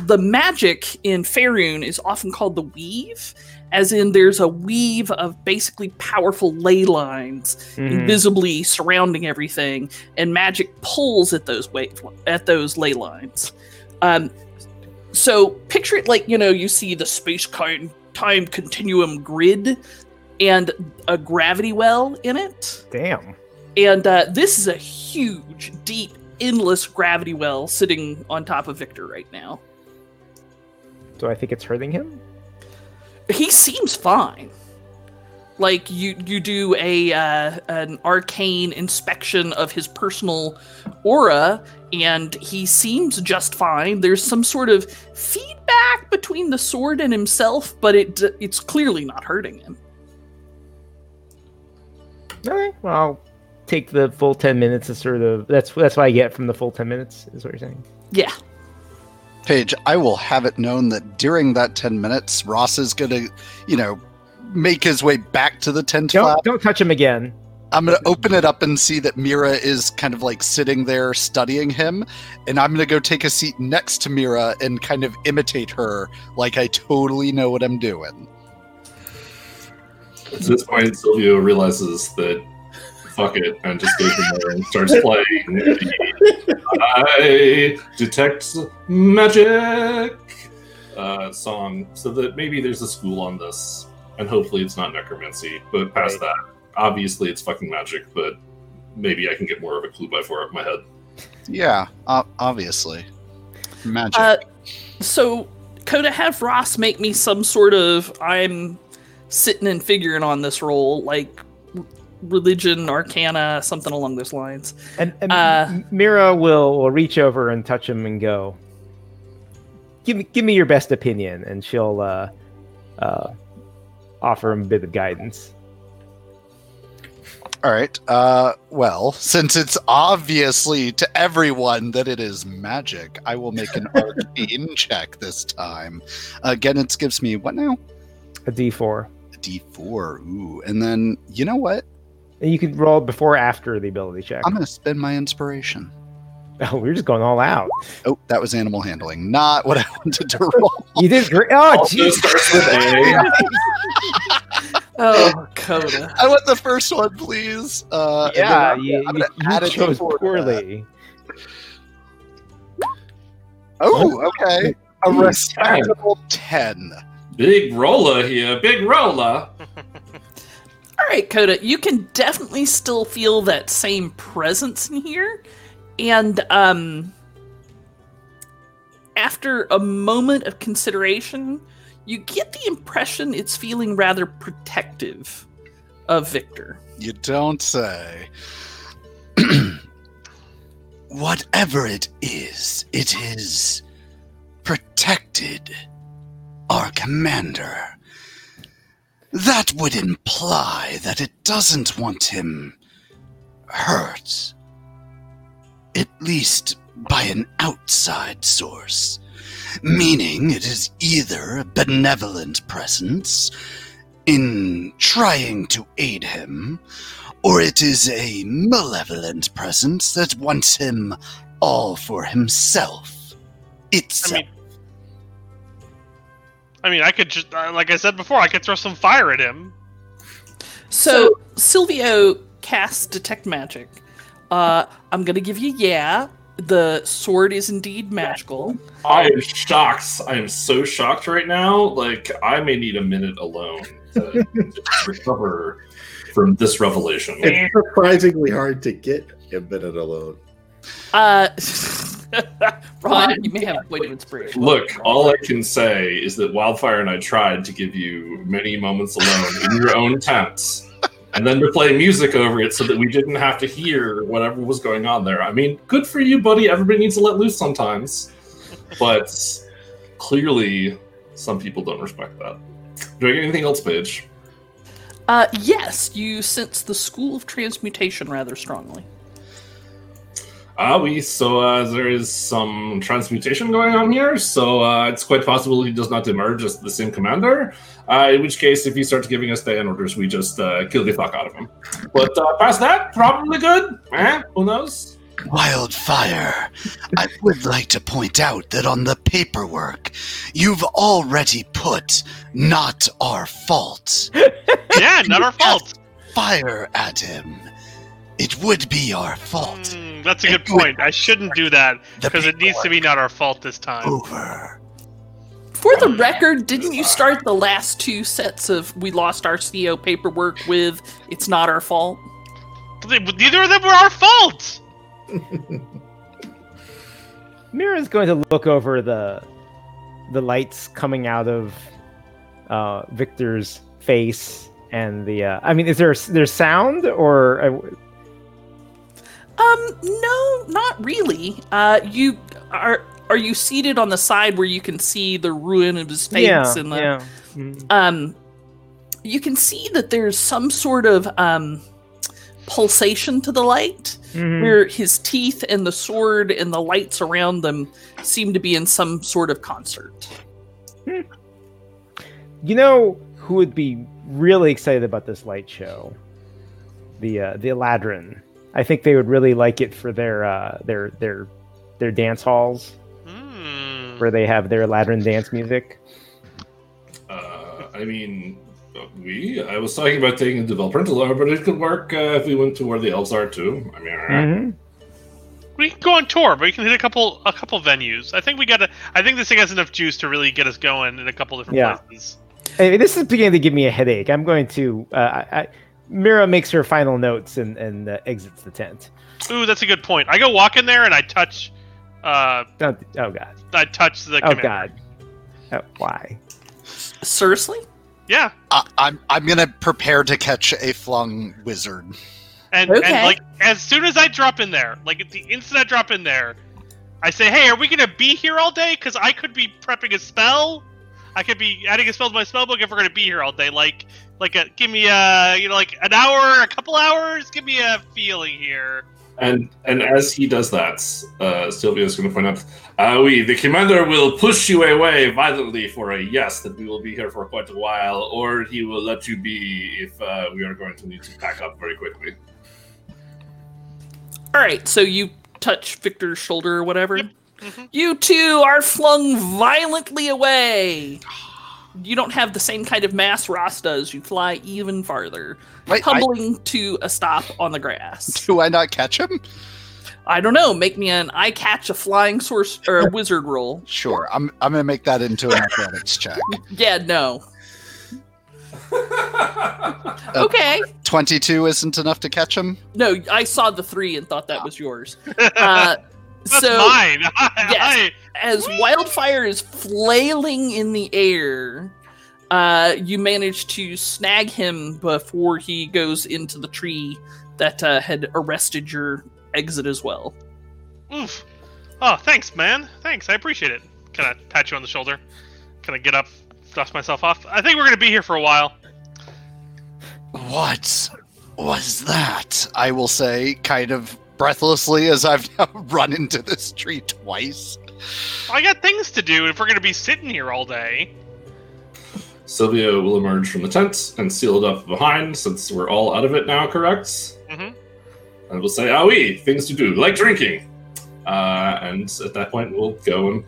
the magic in Faerun is often called the weave as in there's a weave of basically powerful ley lines Mhm. invisibly surrounding everything, and magic pulls at those wave at those ley lines. Um, so picture it like you know you see the space kind time continuum grid and a gravity well in it, Damn. and uh, this is a huge, deep, endless gravity well sitting on top of Victor right now. Do I think it's hurting him? he seems fine like you you do a uh, an arcane inspection of his personal aura and he seems just fine there's some sort of feedback between the sword and himself but it it's clearly not hurting him Okay. Well, I'll take the full ten minutes to sort of. That's that's what I get from the full ten minutes. Is what you're saying? yeah Paige, I will have it known that during that 10 minutes, Ross is going to, you know, make his way back to the tent Don't flap. don't touch him again. I'm going to open it up and see that Mira is kind of like sitting there studying him. And I'm going to go take a seat next to Mira and kind of imitate her like I totally know what I'm doing. At this point, Silvio realizes that fuck it and just goes in there and starts playing. I detect magic uh, song, so that maybe there's a school on this, and hopefully it's not necromancy. But past that, obviously it's fucking magic. But maybe I can get more of a clue by four up my head. Yeah, o- obviously. Magic. uh, so coda have ross make me some sort of i'm sitting and figuring on this role like religion arcana something along those lines And, and Uh, Mira will, will reach over and touch him and go, "Give me give me your best opinion," and she'll uh, uh, offer him a bit of guidance. All right. Uh, well, since it's obviously to everyone that it is magic, I will make an arcane check this time. Again, it gives me what now? A D four. A D4. Ooh. And then, you know what? And you could roll before or after the ability check. I'm going to spend my inspiration. Oh, we're just going all out. Oh, that was animal handling, not what I wanted to roll. You did great. Oh, Also jeez. Starts with A. Oh, Coda. I want the first one, please. Uh, and then Yeah, I'm- you, I'm you, you chose before that. poorly. Oh, okay. A respectable ten. Big roller here, big roller. All right, Coda, you can definitely still feel that same presence in here. And um after a moment of consideration, you get the impression it's feeling rather protective of Victor. You don't say. Whatever it is, it is protected. Our commander. That would imply that it doesn't want him hurt. At least by an outside source. Meaning it is either a benevolent presence in trying to aid him, or it is a malevolent presence that wants him all for himself. I Itself. mean, I mean, I could just, uh, like I said before, I could throw some fire at him. So, Silvio casts Detect Magic. Uh, I'm going to give you yeah. The sword is indeed magical. I am shocked. I am so shocked right now. Like I may need a minute alone to recover from this revelation. It's surprisingly hard to get a minute alone. Uh, Ron, you may have a point of inspiration. Look, all I can say is that Wildfire and I tried to give you many moments alone in your own tents, and then to play music over it so that we didn't have to hear whatever was going on there. I mean, good for you, buddy. Everybody needs to let loose sometimes, but clearly, some people don't respect that. Do I get anything else, Paige? Uh, yes, you sense the school of transmutation rather strongly. Ah, we so uh, there is some transmutation going on here, so uh, it's quite possible he does not emerge as the same commander. Uh, in which case, if he starts giving us stand orders, we just uh, kill the fuck out of him. But uh, past that, probably good. Eh? Who knows? Wildfire, I would like to point out that on the paperwork, you've already put not our fault. Yeah, not our fault. Fire at him. It would be our fault. Mm, that's a good point. I shouldn't do that because it needs to be not our fault this time. over. For the record, didn't you start the last two sets of we lost our CO paperwork with it's not our fault? Neither of them were our fault. Mira's going to look over the the lights coming out of uh, Victor's face and the. Uh, I mean, is there there's sound or uh, Um, no, not really. Uh, you are are you seated on the side where you can see the ruin of his face yeah, and the yeah. Um you can see that there's some sort of um pulsation to the light Mhm. where his teeth and the sword and the lights around them seem to be in some sort of concert. You know who would be really excited about this light show? The uh, the Eladrin. I think they would really like it for their uh, their their their dance halls Hmm. where they have their Eladrin dance music. Uh, I mean, we. I was talking about taking the Velprintalar, but it could work uh, if we went to where the elves are too. I mean, eh. Mhm. We can go on tour, but we can hit a couple a couple venues. I think we got to. I think this thing has enough juice to really get us going in a couple different Yeah. places. Hey, this is beginning to give me a headache. I'm going to. Uh, I, I, Mira makes her final notes and and uh, exits the tent. Ooh, that's a good point. I go walk in there and I touch. Uh, Oh, oh God! I touch the. Oh commander. God! Oh, why? Seriously? Yeah, I, I'm I'm gonna prepare to catch a flung wizard. and Okay. and like as soon as I drop in there, like the instant I drop in there, I say, "Hey, are we gonna be here all day? Because I could be prepping a spell. I could be adding a spell to my spell book if we're gonna be here all day. Like, like a give me a you know like an hour, a couple hours. Give me a feeling here." And and as he does that, uh, Sylvia is going to point out, uh, we the commander will push you away violently for a yes that we will be here for quite a while, or he will let you be if uh, we are going to need to pack up very quickly. All right, so you touch Victor's shoulder or whatever. Yep. Mhm. You two are flung violently away. You don't have the same kind of mass Ross does. You fly even farther, Wait, I, tumbling to a stop on the grass. do I not catch him? I don't know. Make me an I catch a flying source or a wizard roll. Sure. I'm I'm gonna make that into an athletics check. Yeah, no. Okay. Twenty-two isn't enough to catch him. No, I saw the three and thought that was yours. Uh, That's so mine. Yes. as wildfire is flailing in the air, uh, you manage to snag him before he goes into the tree that uh, had arrested your exit as well. Oof. Oh, thanks, man. Thanks. I appreciate it. Can I pat you on the shoulder? Can I get up, dust myself off? I think we're gonna be here for a while. What was that? I will say, kind of breathlessly, as I've now run into this tree twice. I got things to do if we're gonna be sitting here all day. Sylvia will emerge from the tent and seal it up behind, since we're all out of it now, correct? Mhm. And we'll say, ah oui, things to do, like drinking. Uh, and at that point, we'll go and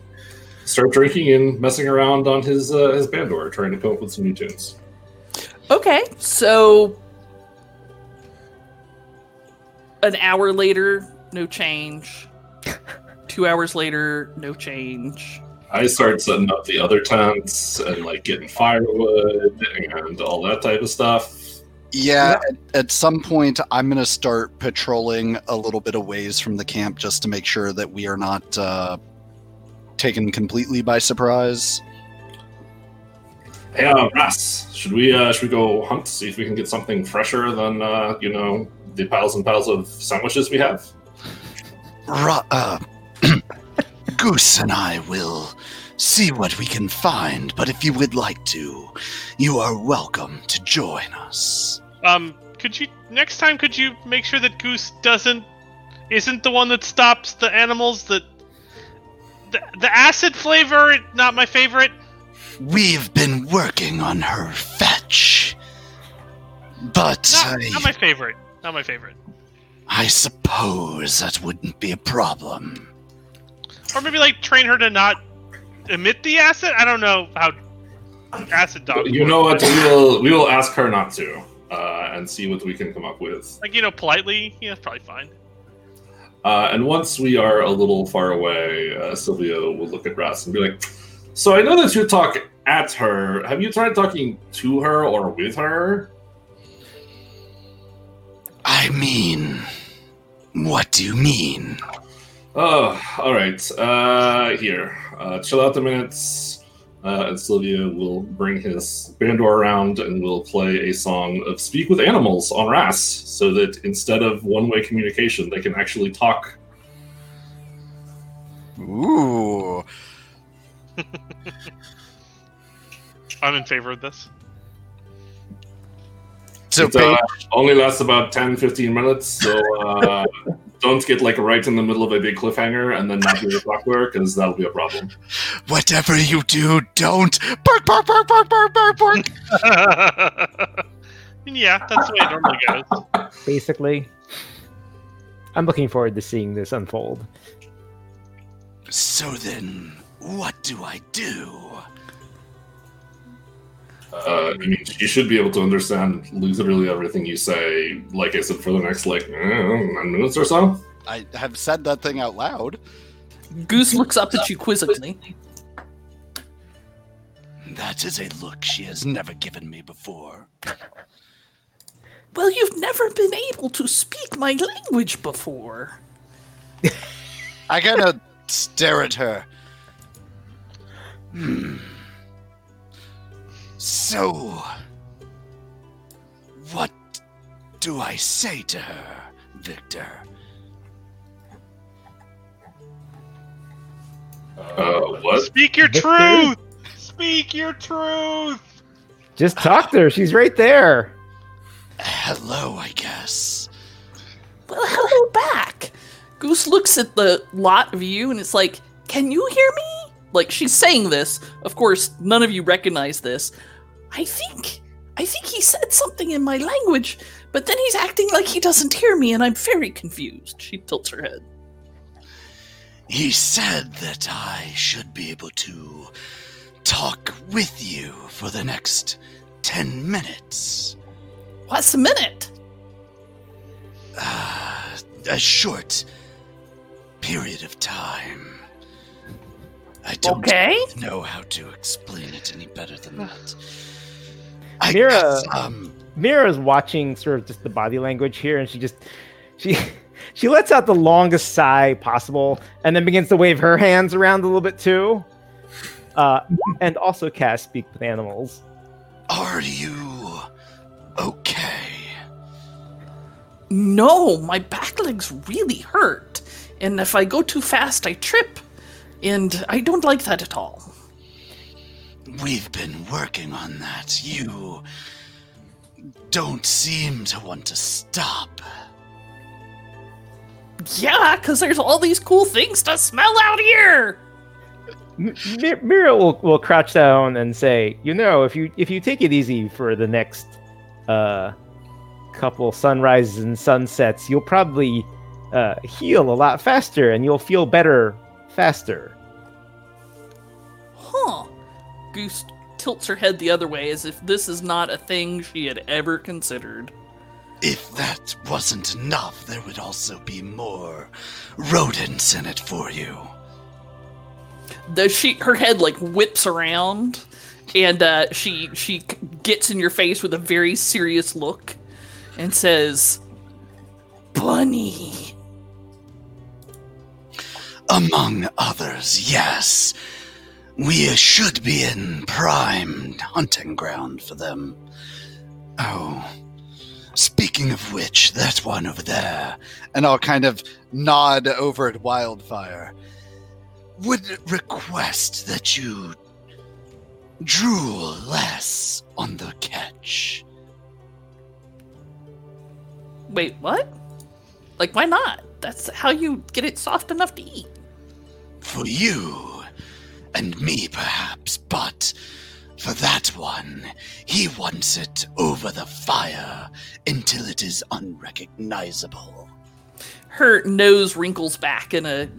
start drinking and messing around on his uh, his bandore, trying to come up with some new tunes. Okay, so an hour later, no change. Two hours later, no change. I start setting up the other tents and like getting firewood and all that type of stuff. Yeah, At, at some point, I'm gonna start patrolling a little bit of ways from the camp just to make sure that we are not uh, taken completely by surprise. Hey, uh, Russ, should we uh, should we go hunt to see if we can get something fresher than uh, you know the piles and piles of sandwiches we have? Ru- uh, Goose and I will see what we can find, but if you would like to, you are welcome to join us. Um, could you next time? Could you make sure that Goose doesn't isn't the one that stops the animals that the, the acid flavor? Not my favorite. We've been working on her fetch, but Not, I, not my favorite. Not my favorite. I suppose that wouldn't be a problem. Or maybe like train her to not emit the acid. I don't know how acid dogs. You work, know what? but, We will we will ask her not to, uh, and see what we can come up with. Like you know, politely. Yeah, it's probably fine. Uh, and once we are a little far away, uh, Sylvia will look at Russ and be like, "So I know that you talk at her. Have you tried talking to her or with her?" I mean, what do you mean? Oh, all right. Uh, here, uh, chill out the minutes. Uh, and Sylvia will bring his bandore around and will play a song of "Speak with Animals" on Ras, so that instead of one-way communication, they can actually talk. Ooh, I'm in favor of this. So It uh, only lasts about 10, 15 minutes, so uh, don't get like right in the middle of a big cliffhanger and then not do the clockwork, because that'll be a problem. whatever you do, don't bark, bark, bark, bark, bark, bark, bark. yeah, that's the way it normally goes. Basically, I'm looking forward to seeing this unfold. So then, what do I do? Uh, I mean, you should be able to understand literally everything you say, like I said, for the next like eh, nine minutes or so. I have said that thing out loud. Goose looks up at you quizzically. That is a look she has never given me before. Well, you've never been able to speak my language before. I kind of stare at her. Hmm. So, what do I say to her, Victor? Uh, what? Speak your Victor? truth. Speak your truth. Just talk to her. She's right there. Hello, I guess. Well, hello back. Goose looks at the lot of you and it's like, Can you hear me? Like she's saying this. Of course, none of you recognize this. I think I think he said something in my language, but then he's acting like he doesn't hear me and I'm very confused. She tilts her head. He said that I should be able to talk with you for the next 10 minutes. What's a minute? Uh, a short period of time. I don't Okay. know how to explain it any better than that. I Mira- guess, um, Mira's watching sort of just the body language here, and she just she she lets out the longest sigh possible, and then begins to wave her hands around a little bit too, uh, and also cast speak with animals. are you okay? No, my back legs really hurt. And if I go too fast, I trip. And I don't like that at all. We've been working on that. You don't seem to want to stop. Yeah, because there's all these cool things to smell out here. M- Mi- Mira will, will crouch down and say, "You know, if you if you take it easy for the next uh, couple sunrises and sunsets, you'll probably uh, heal a lot faster, and you'll feel better faster." Huh. Goose tilts her head the other way as if this is not a thing she had ever considered. If that wasn't enough, there would also be more rodents in it for you. The she her head like whips around and uh, she she gets in your face with a very serious look and says, "Bunny." Among others, yes. We should be in prime hunting ground for them. Oh, speaking of which, that one over there, and I'll kind of nod over at Wildfire, would request that you drool less on the catch. Wait, what? Like, why not? That's how you get it soft enough to eat. For you and me, perhaps, but for that one, he wants it over the fire until it is unrecognizable. Her nose wrinkles back in a,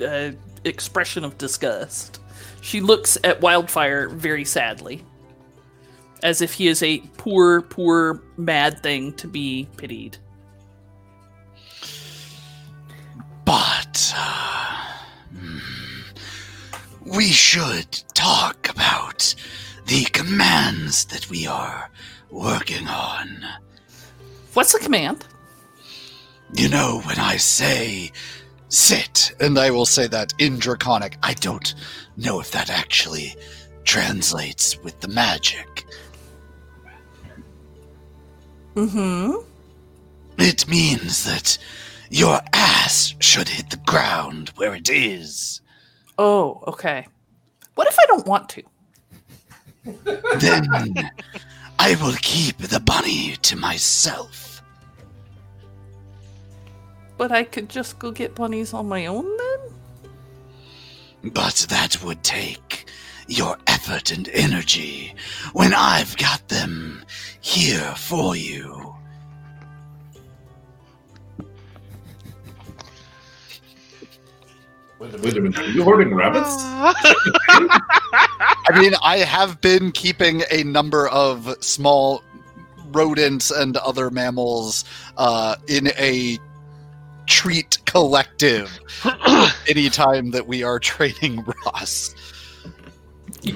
a expression of disgust. She looks at Wildfire very sadly, as if he is a poor, poor, mad thing to be pitied. But uh, we should talk about the commands that we are working on. What's the command? You know, when I say sit, and I will say that in Draconic, I don't know if that actually translates with the magic. Mm-hmm. It means that your ass should hit the ground where it is. Oh, okay. What if I don't want to? Then I will keep the bunny to myself. But I could just go get bunnies on my own then? But that would take your effort and energy when I've got them here for you. Wait, a- wait a minute. Are you hoarding rabbits? I mean, I have been keeping a number of small rodents and other mammals uh, in a treat collective anytime that we are training Ross.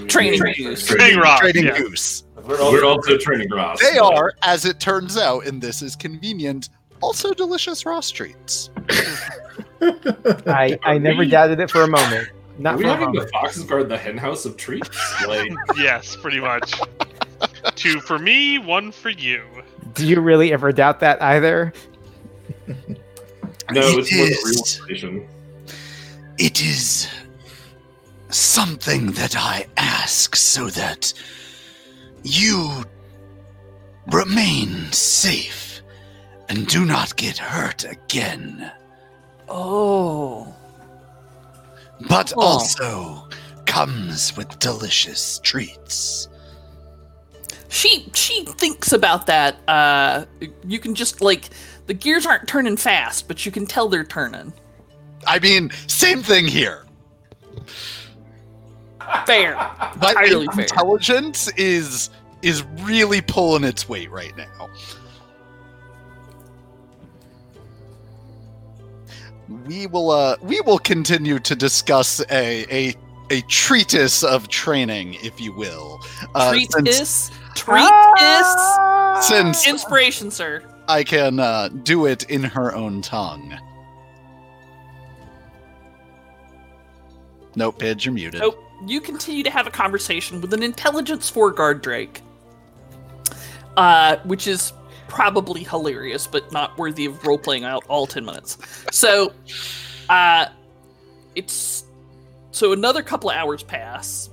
Training Train- goose. train- Training Ross. Training yeah. Goose. We're also training Ross. They are, as it turns out, and this is convenient, also delicious Ross treats. I, I never doubted it for a moment. Not Are we for a having the foxes guard the henhouse of treats? Like, Yes, pretty much. Two for me, one for you. Do you really ever doubt that either? no, it's more the It is. realization. It is something that I ask so that you remain safe and do not get hurt again, Oh. but Oh. also comes with delicious treats. She she thinks about that. Uh you can just like the gears aren't turning fast, but you can tell they're turning. I mean, same thing here. Fair. But Entirely fair. intelligence is is really pulling its weight right now. We will uh we will continue to discuss a a a treatise of training, if you will. Uh, Treatise. Treatise. since Inspiration, sir. I can uh, do it in her own tongue. Nope, Paige, you're muted. Nope. You continue to have a conversation with an intelligence four guard Drake, uh, which is probably hilarious, but not worthy of role playing out all ten minutes. So, uh, it's so another couple of hours pass.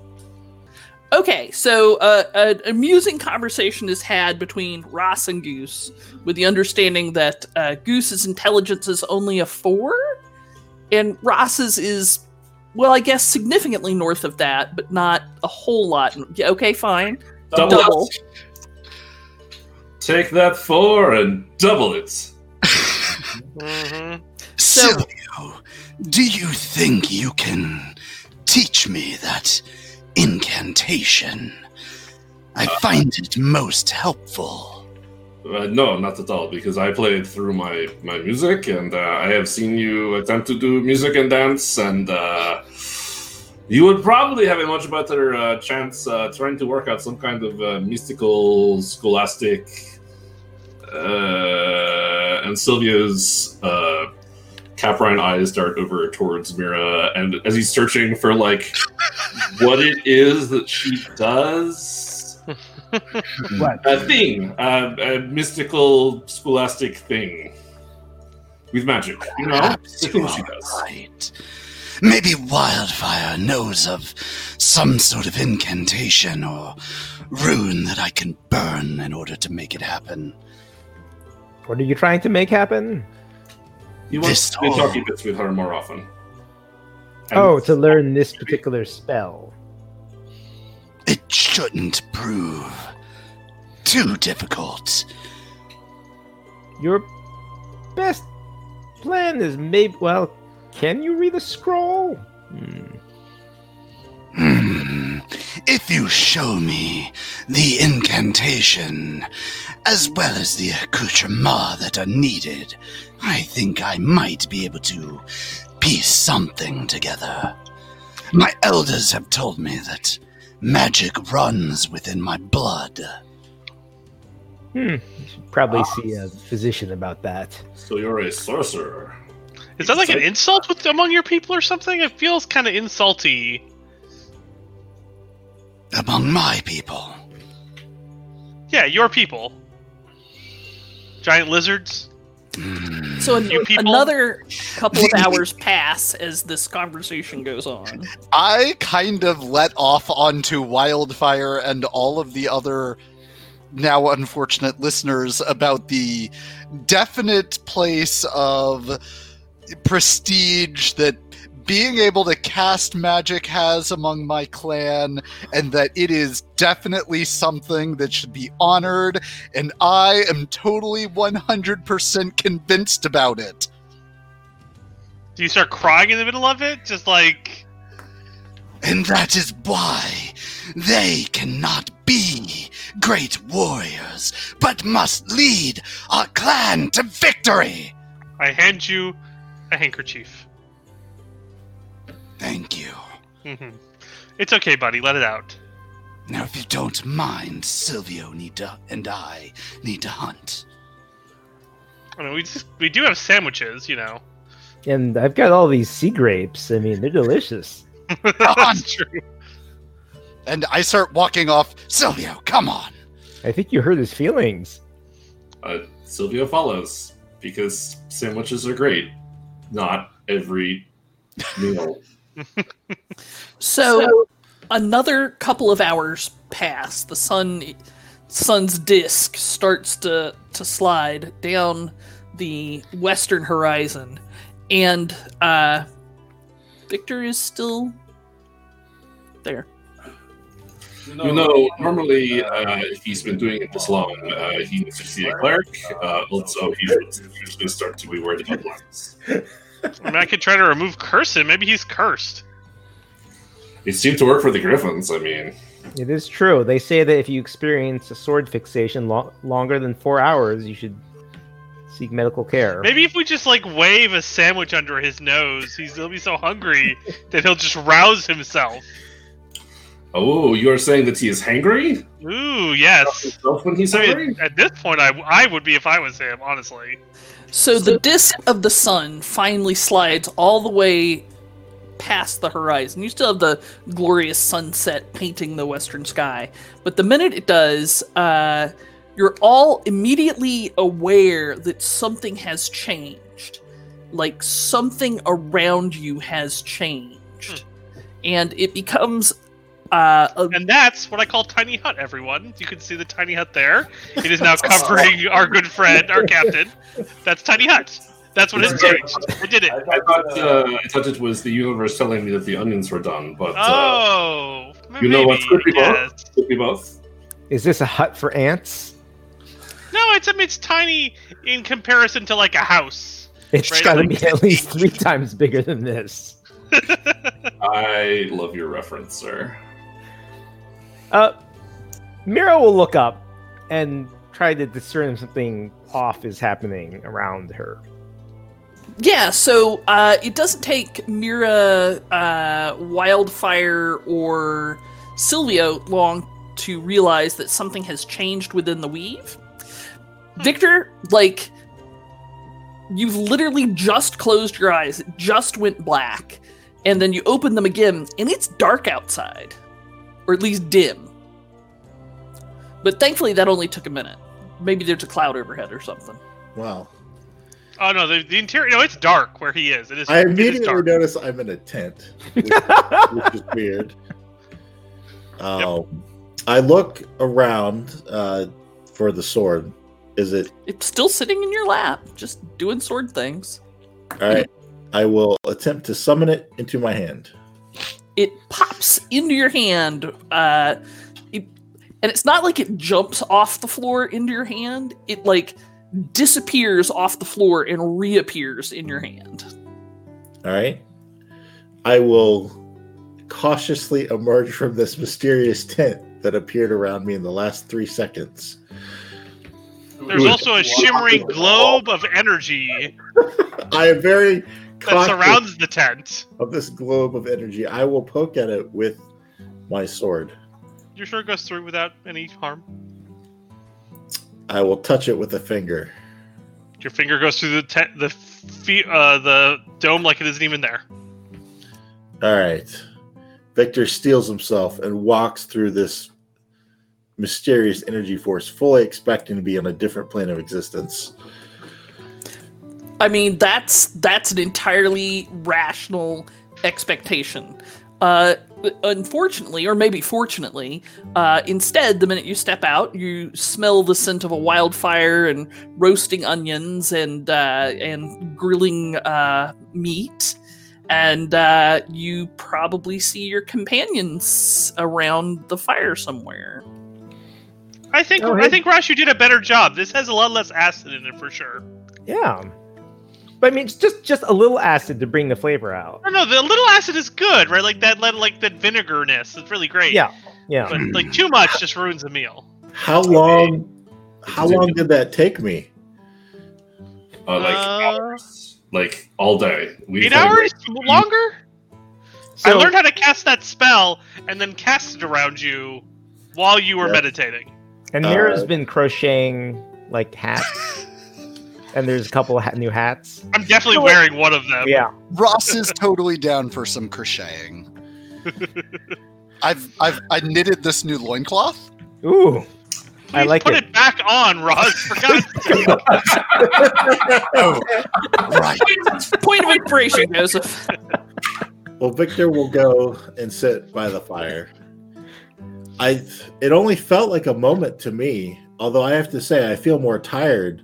Okay, so uh, an amusing conversation is had between Ross and Goose, with the understanding that uh, Goose's intelligence is only a four, and Ross's is well, I guess significantly north of that, but not a whole lot. Okay, fine. Double, Double. It. Take that four and double it. Mm-hmm. So- Silvio, do you think you can teach me that incantation? I find it most helpful. Uh, no, not at all, because I played through my, my music, and uh, I have seen you attempt to do music and dance, and uh, you would probably have a much better uh, chance uh, trying to work out some kind of uh, mystical, scholastic. Uh, and Silvio's uh, Caprine eyes dart over towards Mira, and as he's searching for like what it is that she does What? a thing, uh, a mystical, scholastic thing with magic. You know, Perhaps the you thing she does. right. Maybe Wildfire knows of some sort of incantation or rune that I can burn in order to make it happen. What are you trying to make happen? He wants This to be whole- talking bits with her more often. And Oh, to learn this particular spell. It shouldn't prove too difficult. Your best plan is maybe. Well, can you read a scroll? Hmm. If you show me the incantation, as well as the accoutrements that are needed, I think I might be able to piece something together. My elders have told me that magic runs within my blood. Hmm. You should probably see a physician about that. So you're a sorcerer. Is that like an insult with among your people or something? It feels kind of insulty. Among my people, Yeah, your people. Giant lizards. Hmm. So an- another couple of hours pass as this conversation goes on. I kind of let off onto Wildfire and all of the other now unfortunate listeners about the definite place of prestige that being able to cast magic has among my clan, and that it is definitely something that should be honored, and I am totally 100% convinced about it. Do you start crying in the middle of it? Just like And that is why they cannot be great warriors, but must lead our clan to victory. I hand you a handkerchief. Thank you. hmm It's okay, buddy. Let it out. Now, if you don't mind, Silvio need to, and I need to hunt. I mean, we just we do have sandwiches, you know. And I've got all these sea grapes. I mean, they're delicious. That's true. And I start walking off. Silvio, come on. I think you hurt his feelings. Uh, Silvio follows because sandwiches are great. Not every meal. So, another couple of hours pass. The sun, sun's disk starts to to slide down the western horizon, and uh, Victor is still there. You know, normally, uh, if he's been doing it this long, uh, he needs to see a cleric. Uh, also, he's usually start to be worried about lines. I mean, I could try to remove curse him. Maybe he's cursed. It seemed to work for the Griffins. I mean, It is true. They say that if you experience a sword fixation lo- longer than four hours, you should seek medical care. Maybe if we just like wave a sandwich under his nose, he's, he'll be so hungry that he'll just rouse himself. oh, you are saying that he is hangry? Ooh, yes. When he's I hungry? mean, at this point, I, I would be if I was him, honestly. So the disk of the sun finally slides all the way past the horizon. You still have the glorious sunset painting the western sky, but the minute it does, uh, you're all immediately aware that something has changed. Like something around you has changed, and it becomes uh, And that's what I call tiny hut. Everyone, you can see the tiny hut there. It is now covering our good friend, our captain. That's tiny hut. That's what has changed. I did it. I, I thought uh, I thought it was the universe telling me that the onions were done, but uh, Oh, you know what? Could be maybe, both. yes. could be both. Is this a hut for ants? No, it's I mean, it's tiny in comparison to like a house. It's Right, got to like- be at least three times bigger than this. I love your reference, sir. Uh, Mira will look up and try to discern if something off is happening around her. Yeah, so uh, it doesn't take Mira, uh, Wildfire, or Silvio long to realize that something has changed within the weave. Victor, like, you've literally just closed your eyes, it just went black, and then you open them again, and it's dark outside, or at least dim. But thankfully, that only took a minute. Maybe there's a cloud overhead or something. Wow. Oh no, the, the interior. No, it's dark where he is. It is. I immediately dark. notice I'm in a tent, which, which is weird. Um, I look around uh, for the sword. Is it It's still sitting in your lap, just doing sword things. all right? I will attempt to summon it into my hand. It pops into your hand, uh, it, and it's not like it jumps off the floor into your hand. It like disappears off the floor and reappears in your hand. All right. I will cautiously emerge from this mysterious tent that appeared around me in the last three seconds. There's also a shimmering globe of energy I am very that surrounds the tent. of this globe of energy. I will poke at it with my sword. Your sword goes through without any harm? I will touch it with a finger. Your finger goes through the tent, the fe- uh, the dome like it isn't even there. All right. Victor steals himself and walks through this mysterious energy force, fully expecting to be on a different plane of existence. I mean, that's that's an entirely rational expectation. Uh, unfortunately, or maybe fortunately, uh, instead, the minute you step out, you smell the scent of a wildfire and roasting onions and uh, and grilling uh, meat, and uh, you probably see your companions around the fire somewhere. I think Oh, I hey. think Rosh, you did a better job. This has a lot less acid in it for sure. Yeah. But I mean, it's just just a little acid to bring the flavor out. No, no, the little acid is good, right? Like that, like that vinegarness. It's really great. Yeah. Yeah. But like too much just ruins the meal. How long? How long did that take me? Uh, like Uh, hours, like all day. We Eight played- hours longer. I learned how to cast that spell and then cast it around you while you were Yeah. meditating. And Mira's Uh, been crocheting like hats, and there's a couple of ha- new hats. I'm definitely wearing one of them. Yeah. Ross is totally down for some crocheting. I've I've I knitted this new loincloth. Ooh. I like put it. it. back on, Roz. For God's sake. Oh, right. Point of inspiration, Joseph. Well, Victor will go and sit by the fire. I it only felt like a moment to me, although I have to say I feel more tired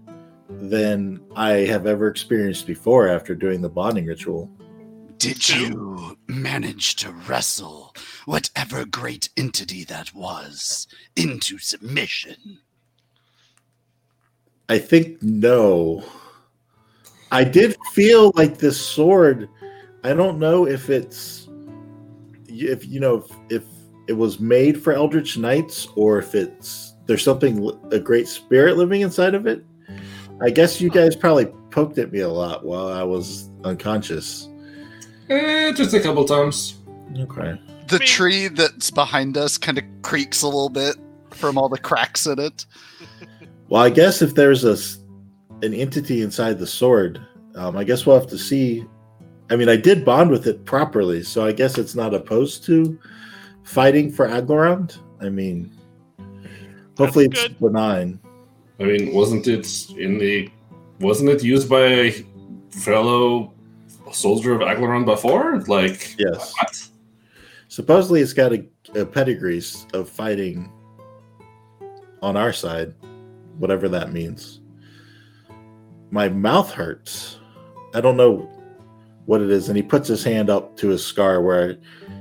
than I have ever experienced before after doing the bonding ritual. Did you manage to wrestle whatever great entity that was into submission? I think no. I did feel like this sword. I don't know if it's if you know if, if it was made for Eldritch Knights or if it's there's something a great spirit living inside of it. I guess you guys probably poked at me a lot while I was unconscious. Eh, just a couple times. Okay. The tree that's behind us kind of creaks a little bit from all the cracks in it. Well, I guess if there's a s- an entity inside the sword, um, I guess we'll have to see. I mean, I did bond with it properly, so I guess it's not opposed to fighting for Aglarond. I mean, hopefully it's benign. I mean, wasn't it in the wasn't it used by a fellow soldier of Aglarond before? Like Yes. what? Supposedly, it's got a, a pedigree of fighting on our side, whatever that means. My mouth hurts. I don't know what it is. And he puts his hand up to his scar where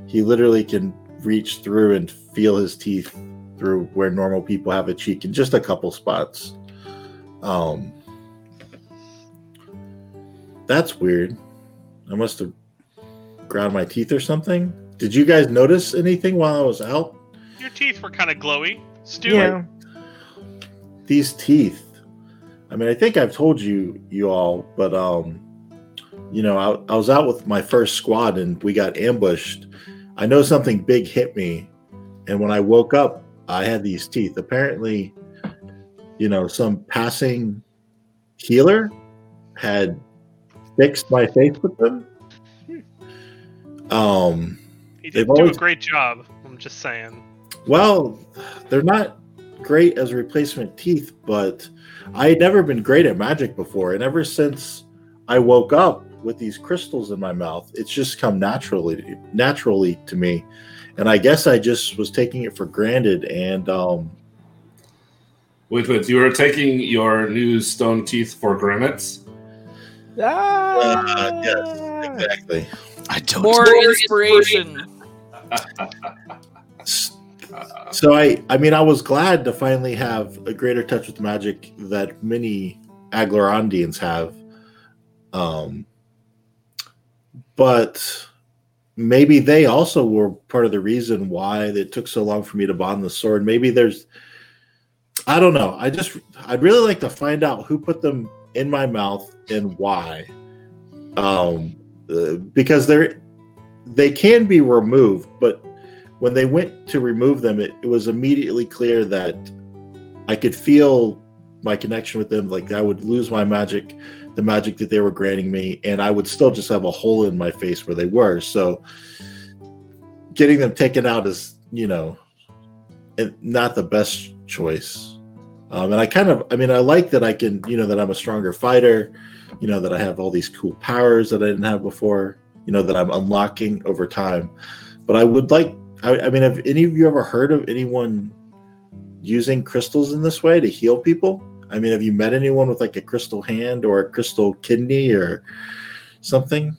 he literally can reach through and feel his teeth through where normal people have a cheek in just a couple spots. Um, that's weird. I must have ground my teeth or something. Did you guys notice anything while I was out? Your teeth were kind of glowy. Stu, Yeah. These teeth. I mean, I think I've told you you all, but um, you know, I, I was out with my first squad and we got ambushed. I know something big hit me, and when I woke up, I had these teeth. Apparently, you know, some passing healer had fixed my face with them. Um, he they've didn't do always- a great job. I'm just saying. Well, they're not great as replacement teeth, but I had never been great at magic before, and ever since I woke up with these crystals in my mouth, it's just come naturally naturally to me. And I guess I just was taking it for granted and um Wait, wait, you were taking your new stone teeth for granite? Ah, uh, yes, exactly. I don't. More inspiration. So I I mean I was glad to finally have a greater touch with magic that many Aglarondians have. Um but maybe they also were part of the reason why it took so long for me to bond the sword. Maybe there's I don't know. I just I'd really like to find out who put them in my mouth and why. Um uh, because they're they can be removed, but when they went to remove them, it, it was immediately clear that I could feel my connection with them. Like I would lose my magic, the magic that they were granting me, and I would still just have a hole in my face where they were. So getting them taken out is, you know, not the best choice. Um, and I kind of, I mean, I like that I can, you know, that I'm a stronger fighter, you know, that I have all these cool powers that I didn't have before, you know, that I'm unlocking over time. But I would like I, I mean, have any of you ever heard of anyone using crystals in this way to heal people? I mean, have you met anyone with like a crystal hand or a crystal kidney or something?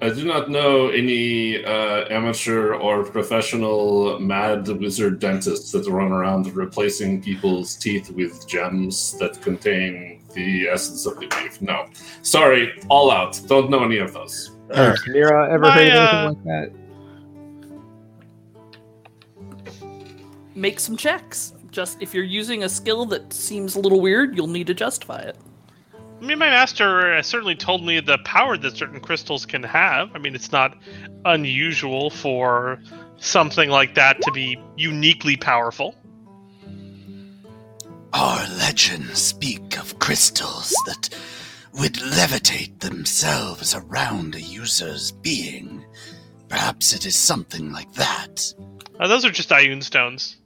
I do not know any uh, amateur or professional mad wizard dentists that run around replacing people's teeth with gems that contain the essence of the leaf. No. Sorry, all out. Don't know any of those. All right. Mira, ever heard of uh, anything like that? Make some checks. Just if you're using a skill that seems a little weird, you'll need to justify it. I mean, my master uh, certainly told me the power that certain crystals can have. I mean, it's not unusual for something like that to be uniquely powerful. Our legends speak of crystals that would levitate themselves around a user's being. Perhaps it is something like that. Uh, those are just Ioun stones.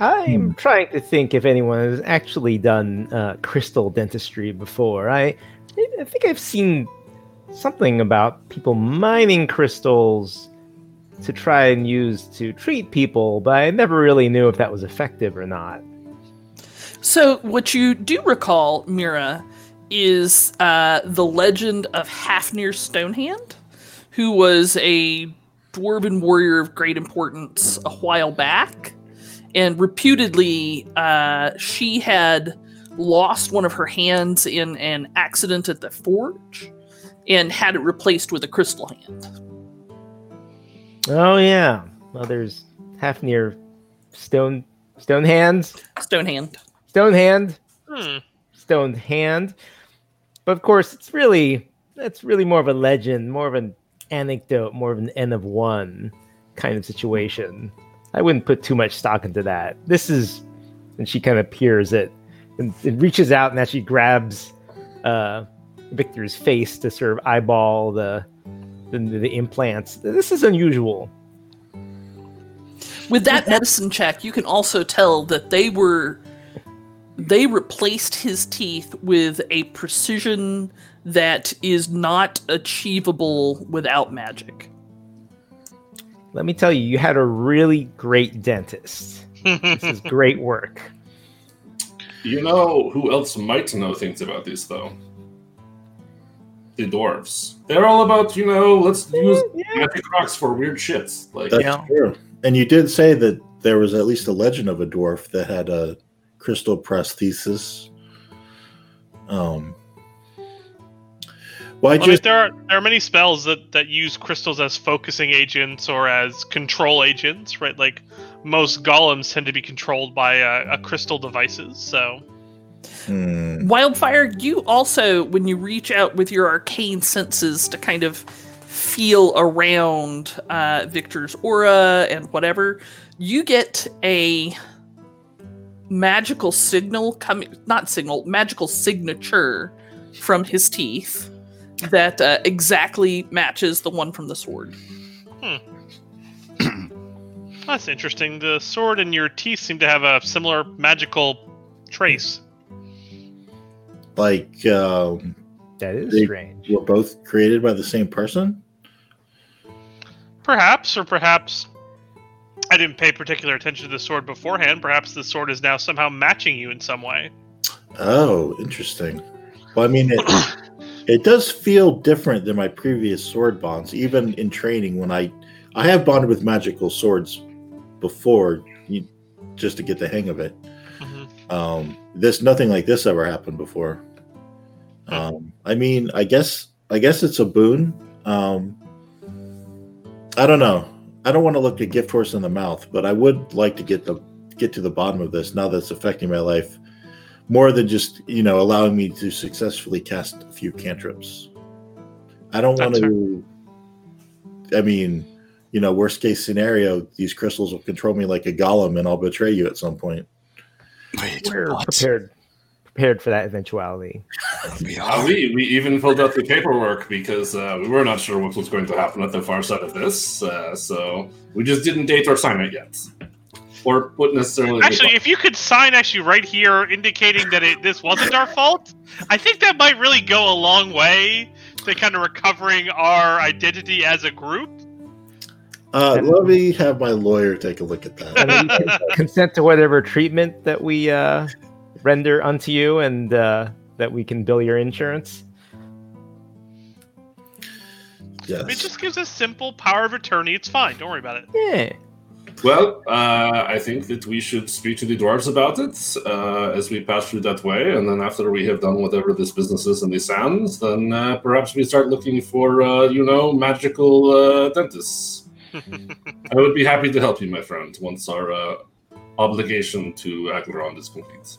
I'm trying to think if anyone has actually done uh, crystal dentistry before. I, I think I've seen something about people mining crystals to try and use to treat people, but I never really knew if that was effective or not. So, what you do recall, Mira, is uh, the legend of Hafnir Stonehand, who was a dwarven warrior of great importance a while back. And reputedly, uh, she had lost one of her hands in an accident at the forge and had it replaced with a crystal hand. Oh yeah. Well, there's half near stone stone hands, Stone hand. stone hand, Hmm. stone hand. But of course, it's really that's really more of a legend, more of an anecdote, more of an N of one kind of situation. I wouldn't put too much stock into that. This is, and she kind of peers it and, and reaches out and actually grabs uh, Victor's face to sort of eyeball the, the the implants. This is unusual. With that medicine check, you can also tell that they were they replaced his teeth with a precision that is not achievable without magic. Let me tell you, you had a really great dentist. This is great work. You know who else might know things about this, though? The dwarves. They're all about, you know, let's use magic rocks for weird shits. Like, That's Yeah. true. And you did say that there was at least a legend of a dwarf that had a crystal prosthesis. Um. Well, I Well, just there are there are many spells that that use crystals as focusing agents or as control agents, right? Like most golems tend to be controlled by uh, a crystal devices. So Hmm. Wildfire, you also, when you reach out with your arcane senses to kind of feel around uh, Victor's aura and whatever, you get a magical signal coming, not signal, magical signature from his teeth that uh, exactly matches the one from the sword. that's interesting. The sword and your teeth seem to have a similar magical trace. like um, That is They- strange. were both created by the same person. Perhaps, or perhaps I didn't pay particular attention to the sword beforehand. Perhaps the sword is now somehow matching you in some way. Oh, interesting. Well, I mean, it it does feel different than my previous sword bonds, even in training. When I I have bonded with magical swords before, you, just to get the hang of it. Mhm. Um, this nothing like this ever happened before. Um, I mean, I guess I guess it's a boon. Um, I don't know. I don't want to look a gift horse in the mouth, but I would like to get the get to the bottom of this now that's affecting my life more than just you know allowing me to successfully cast a few cantrips. I don't want to. I mean, you know, worst case scenario, these crystals will control me like a golem, and I'll betray you at some point. Wait, We're what? prepared prepared for that eventuality. We Uh, we, we even filled out the paperwork because uh, we were not sure what was going to happen at the far side of this. Uh, so we just didn't date or sign it yet. Or put necessarily. Actually, if you could sign actually right here indicating that it this wasn't our fault, I think that might really go a long way to kind of recovering our identity as a group. Uh, And- let me have my lawyer take a look at that. And then you can consent to whatever treatment that we uh, render unto you, and uh, that we can bill your insurance. Yes. It just gives us simple power of attorney. It's fine. Don't worry about it. Yeah. Well, uh, I think that we should speak to the dwarves about it uh, as we pass through that way, and then after we have done whatever this business is in the sands, then uh, perhaps we start looking for, uh, you know, magical uh, dentists. I would be happy to help you, my friend, once our uh, obligation to Aglarond is complete.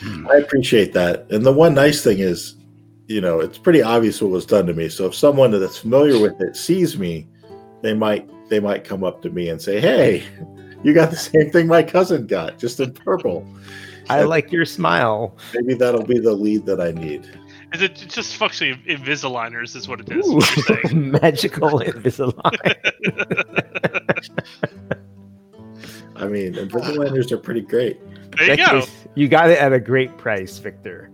Hmm. I appreciate that. And the one nice thing is, you know, it's pretty obvious what was done to me. So if someone that's familiar with it sees me, they might they might come up to me and say, "Hey, you got the same thing my cousin got, just in purple." I like your smile. Maybe that'll be the lead that I need. Is it just functionally Invisaligners is what it is. Ooh, What you're magical Invisalign. I mean, Invisaligners are pretty great. there you That go. case, you got it at a great price, Victor.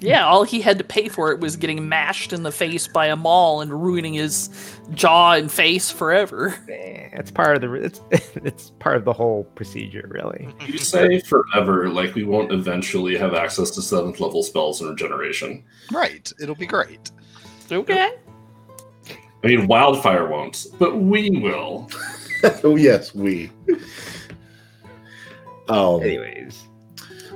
Yeah, all he had to pay for it was getting mashed in the face by a maul and ruining his jaw and face forever. Eh, It's part of the it's it's part of the whole procedure, really. You say forever, like we won't eventually have access to seventh level spells and regeneration. Right. It'll be great. Okay. I mean, wildfire won't, but we will. oh yes, we. Um, Anyways,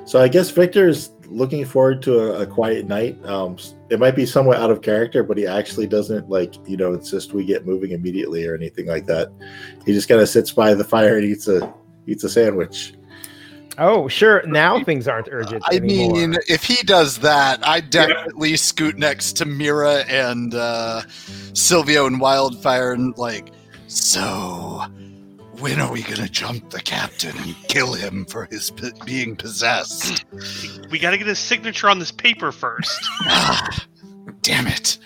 So I guess Victor is looking forward to a, a quiet night. Um, it might be somewhat out of character, but he actually doesn't like you know insist we get moving immediately or anything like that. He just kind of sits by the fire and eats a eats a sandwich. oh sure, now things aren't urgent I anymore. mean, if he does that, I definitely scoot next to Mira and uh, Silvio and Wildfire and like, so when are we gonna jump the captain and kill him for his p- being possessed? We got to get his signature on this paper first. Ah, damn it!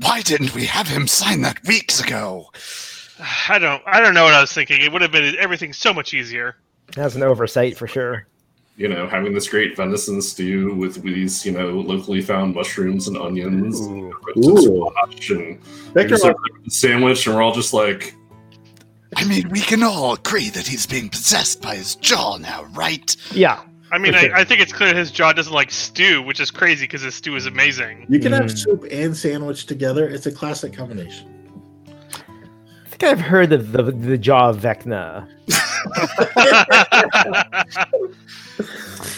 Why didn't we have him sign that weeks ago? I don't. I don't know what I was thinking. It would have been everything so much easier. That's an oversight for sure. You know, having this great venison stew with these, you know, locally found mushrooms and onions, Ooh. and squash, and Victor, just like sandwich, and we're all just like, I mean, we can all agree that he's being possessed by his jaw now, right? Yeah, I mean, sure. I, I think it's clear his jaw doesn't like stew, which is crazy because his stew is amazing. you can have Mm. soup and sandwich together. It's a classic combination. I think I've heard of the the jaw of Vecna.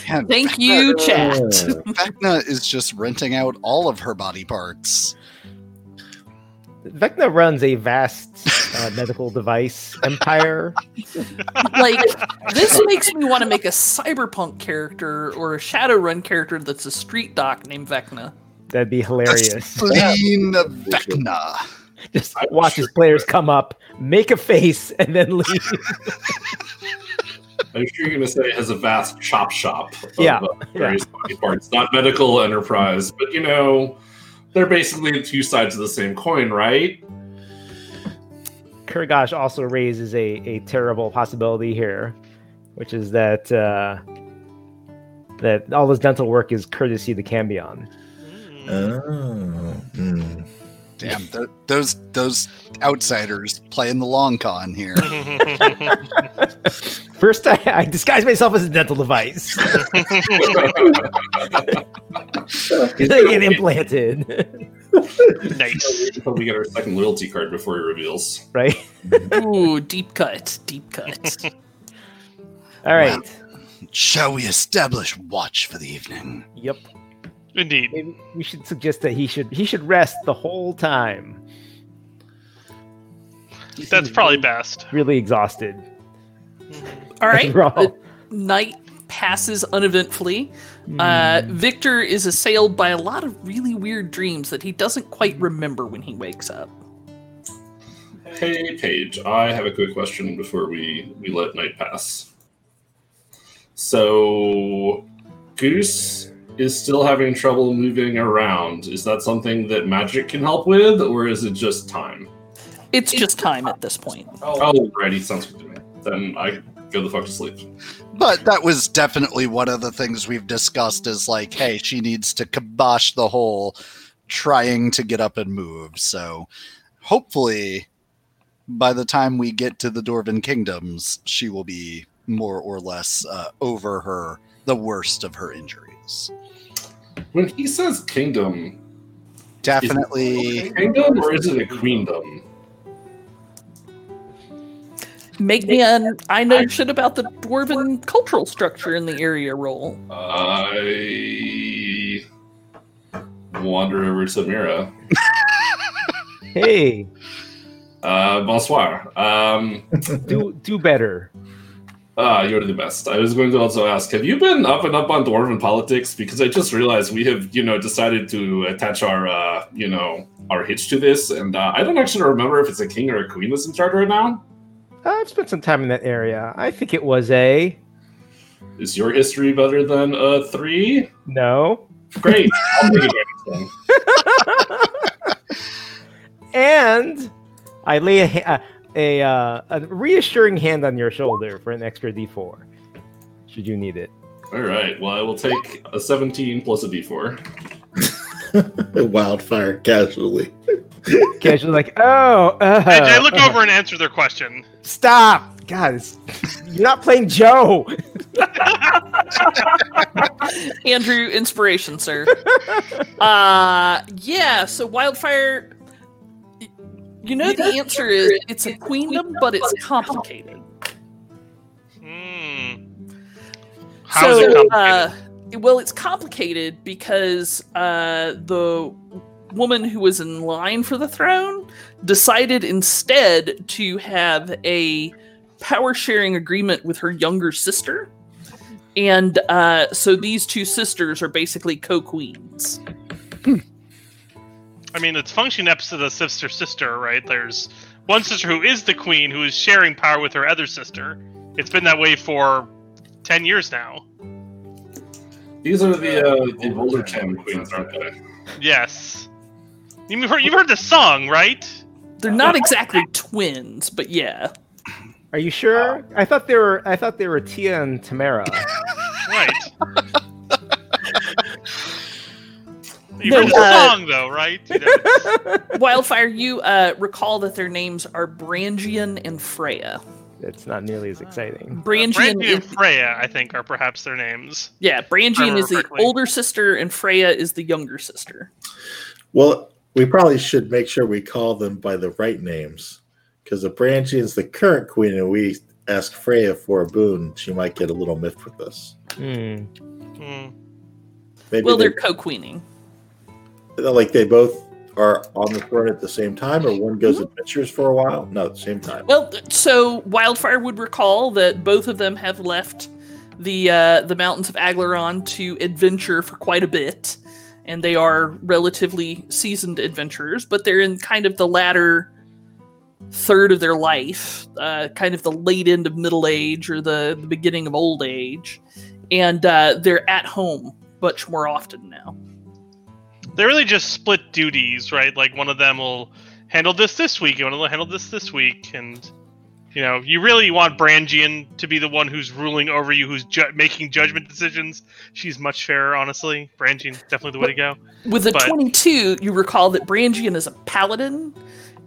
Man, Thank you, chat. Vecna is just renting out all of her body parts. Vecna runs a vast uh, medical device empire. like this makes me want to make a cyberpunk character or a Shadowrun character that's a street doc named Vecna. That'd be hilarious. spleen of Vecna. Just watch his players come up, make a face, and then leave. I'm sure you're going to say it has a vast chop shop of Yeah, uh, various body parts. Not medical enterprise, but you know, they're basically the two sides of the same coin, right? Kurgosh also raises a, a terrible possibility here, which is that uh, that all this dental work is courtesy to the Cambion. Oh, mm. Damn, th- those those outsiders playing the long con here. First, I, I disguise myself as a dental device. they get implanted, nice. Until we get our second loyalty card before he reveals. right? Ooh, deep cut, deep cut. All right. Shall we establish watch for the evening? Yep. Indeed. Maybe we should suggest that he should he should rest the whole time. He That's probably really, best. really exhausted. All right, After night passes uneventfully. Uh, Victor is assailed by a lot of really weird dreams that he doesn't quite remember when he wakes up. Hey, Paige, I have a quick question before we, we let night pass. So, Goose is still having trouble moving around. Is that something that magic can help with, or is it just time? It's just time at this point. Oh, righty, sounds good to me. Then I go the fuck to sleep. But that was definitely one of the things we've discussed is like, hey, she needs to kibosh the whole trying to get up and move. So hopefully by the time we get to the Dwarven Kingdoms, she will be more or less uh, over her the worst of her injuries. When he says kingdom, Definitely is it a kingdom or is it a queendom? Make me an I know shit about the dwarven cultural structure in the area role. I wander over to Mira. Hey, Uh, bonsoir. Um, do do better. ah, you're the best. I was going to also ask, have you been up and up on dwarven politics? Because I just realized we have, you know, decided to attach our, uh, you know, our hitch to this, and uh, I don't actually remember if it's a king or a queen that's in charge right now. I've spent some time in that area. I think it was a Is your history better than a three? no. Great. I'll make it right. And I lay a, ha- a, uh, a reassuring hand on your shoulder for an extra d4, should you need it. All right. Well, I will take a 17 plus a d4. Wildfire casually. Casually, like, oh, uh, I, I look over and answer their question. Stop, guys! you're not playing Joe. Andrew, inspiration, sir. uh yeah, so wildfire you know the answer is it's a queendom, but it's complicated. Hmm. How's so, it complicated? Uh, well, it's complicated because uh, the woman who was in line for the throne decided instead to have a power sharing agreement with her younger sister. And uh, so these two sisters are basically co queens. I mean, it's functioning episode of Sister Sister, right? There's one sister who is the queen who is sharing power with her other sister. It's been that way for 10 years now. These are the uh, the Boulder Chan queens, aren't they? Yes. You've heard, you've heard the song, right? They're not exactly twins, but yeah. Are you sure? I thought they were. I thought they were Tia and Tamera. Right. You've No, heard the uh, song, though, right? You know, Wildfire, you uh, recall that their names are Brangian and Freya. It's not nearly as exciting. Brangian, Brandy is, and Freya, I think, are perhaps their names. yeah, Brangian remember is the correctly. older sister, and Freya is the younger sister. Well, we probably should make sure we call them by the right names because if Brangie is the current queen and we ask Freya for a boon, she might get a little miffed with us. Hmm. Maybe Well, they, they're co-queening. like they both are on the throne at the same time, or one goes adventures for a while. No, at the same time. Well, so Wildfire would recall that both of them have left the uh, the mountains of Aglarond to adventure for quite a bit, and they are relatively seasoned adventurers. But they're in kind of the latter third of their life, uh, kind of the late end of middle age or the, the beginning of old age, and uh, they're at home much more often now. They really just split duties, right? Like one of them will handle this this week, and one will handle this this week, and you know, you really want Brangian to be the one who's ruling over you, who's ju- making judgment decisions. She's much fairer, honestly. Brangian definitely the way to go. With the But- 22, you recall that Brangian is a paladin,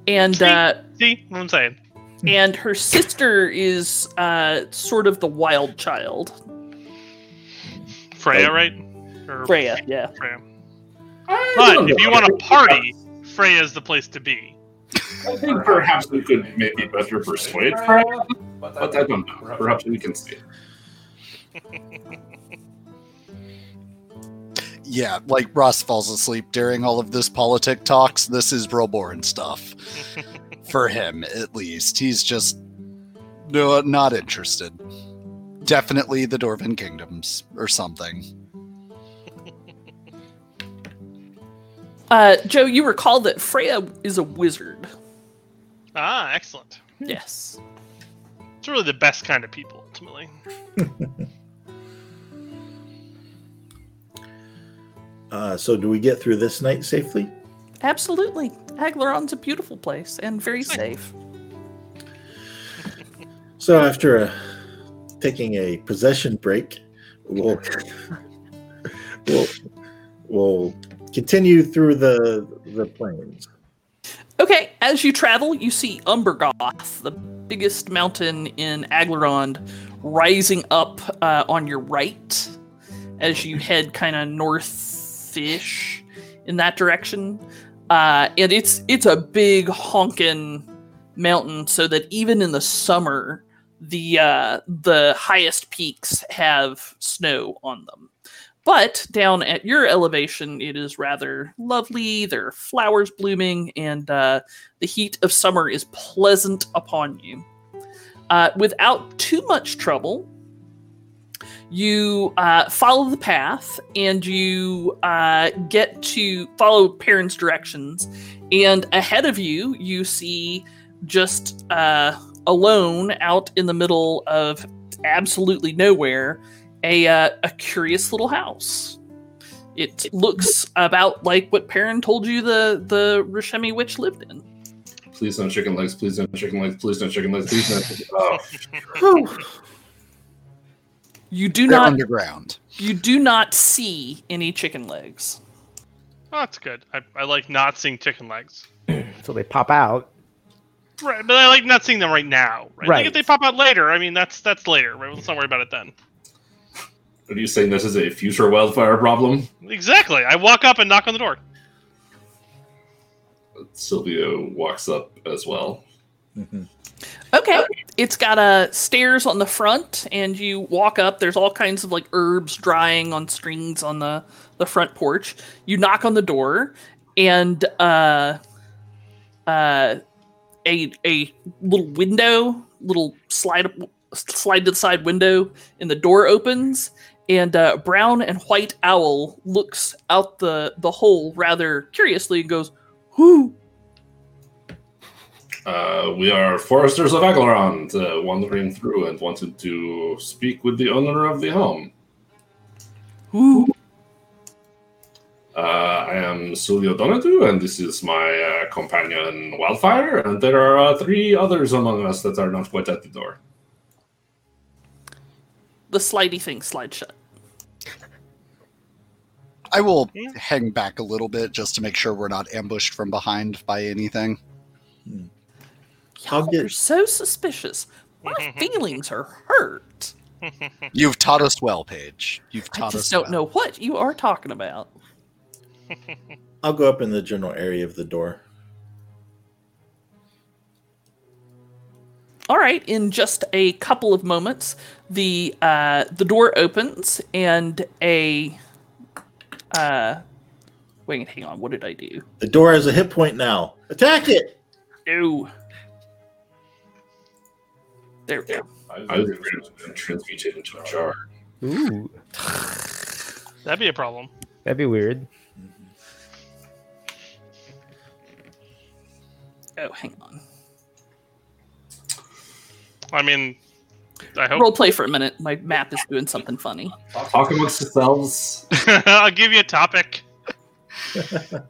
and uh, See what I'm saying? and her sister is uh, sort of the wild child. Freya, right? Or Freya, yeah. Freya. But if you want a party, Freya's the place to be. I think perhaps we could maybe better persuade Freya, but I don't know. Perhaps we can see. Yeah, like Ross falls asleep during all of this politic talks. This is Roborn stuff. For him, at least. He's just no, not interested. Definitely the Dwarven Kingdoms or something. Uh, Joe, you recall that Freya is a wizard. Ah, excellent. Yes. It's really the best kind of people, ultimately. Uh, so, do we get through this night safely? Absolutely. Aglarond's a beautiful place and very safe. So, after a, taking a possession break, we'll we'll, we'll continue through the the plains. Okay, as you travel, you see Umbergoth, the biggest mountain in Aglarond, rising up uh, on your right as you head kind of north-ish in that direction. Uh, and it's it's a big honking mountain, so that even in the summer, the uh, the highest peaks have snow on them. But down at your elevation, it is rather lovely. There are flowers blooming, and uh, the heat of summer is pleasant upon you. Uh, without too much trouble, you uh, follow the path and you uh, get to follow Perrin's directions. And ahead of you, you see just uh, alone out in the middle of absolutely nowhere a, uh, a curious little house. It looks about like what Perrin told you the, the Rashemi witch lived in. Please no chicken legs. Please no chicken legs. Please no chicken legs. Please no. Chicken... Oh, You do They're not underground. you do not see any chicken legs. Oh, that's good. I, I like not seeing chicken legs. So they pop out. Right, but I like not seeing them right now. Right? Like Right. if they pop out later, I mean that's that's later. Right? Let's not worry about it then. Are you saying this is a future wildfire problem? Exactly. I walk up and knock on the door. Silvio walks up as well. Mhm. Okay. it's got a stairs on the front, and you walk up. There's all kinds of like herbs drying on strings on the the front porch. You knock on the door, and uh, uh, a a little window, little slide slide to the side window, and the door opens, and uh, brown and white owl looks out the the hole rather curiously and goes, "Who?" Uh, we are foresters of Aglarond, uh, wandering through and wanted to speak with the owner of the home. Who? Uh, I am Sulio Donatu, and this is my uh, companion Wildfire, and there are uh, three others among us that are not quite at the door. The slidey thing slides shut. I will Yeah. hang back a little bit just to make sure we're not ambushed from behind by anything. I'll Y'all get- are so suspicious. My feelings are hurt. You've taught us well, Paige. You've taught us. I just us don't well. know what you are talking about. I'll go up in the general area of the door. All right, in just a couple of moments, the uh, the door opens and a uh, wait, hang on, what did I do? The door has a hit point now. Attack it! No. There we go. I was afraid it was transmuted into a jar. Ooh, That'd be a problem. that'd be weird. Oh, hang on. I mean, I hope Role play for a minute. My map is doing something funny. Talk amongst yourselves. I'll give you a topic. so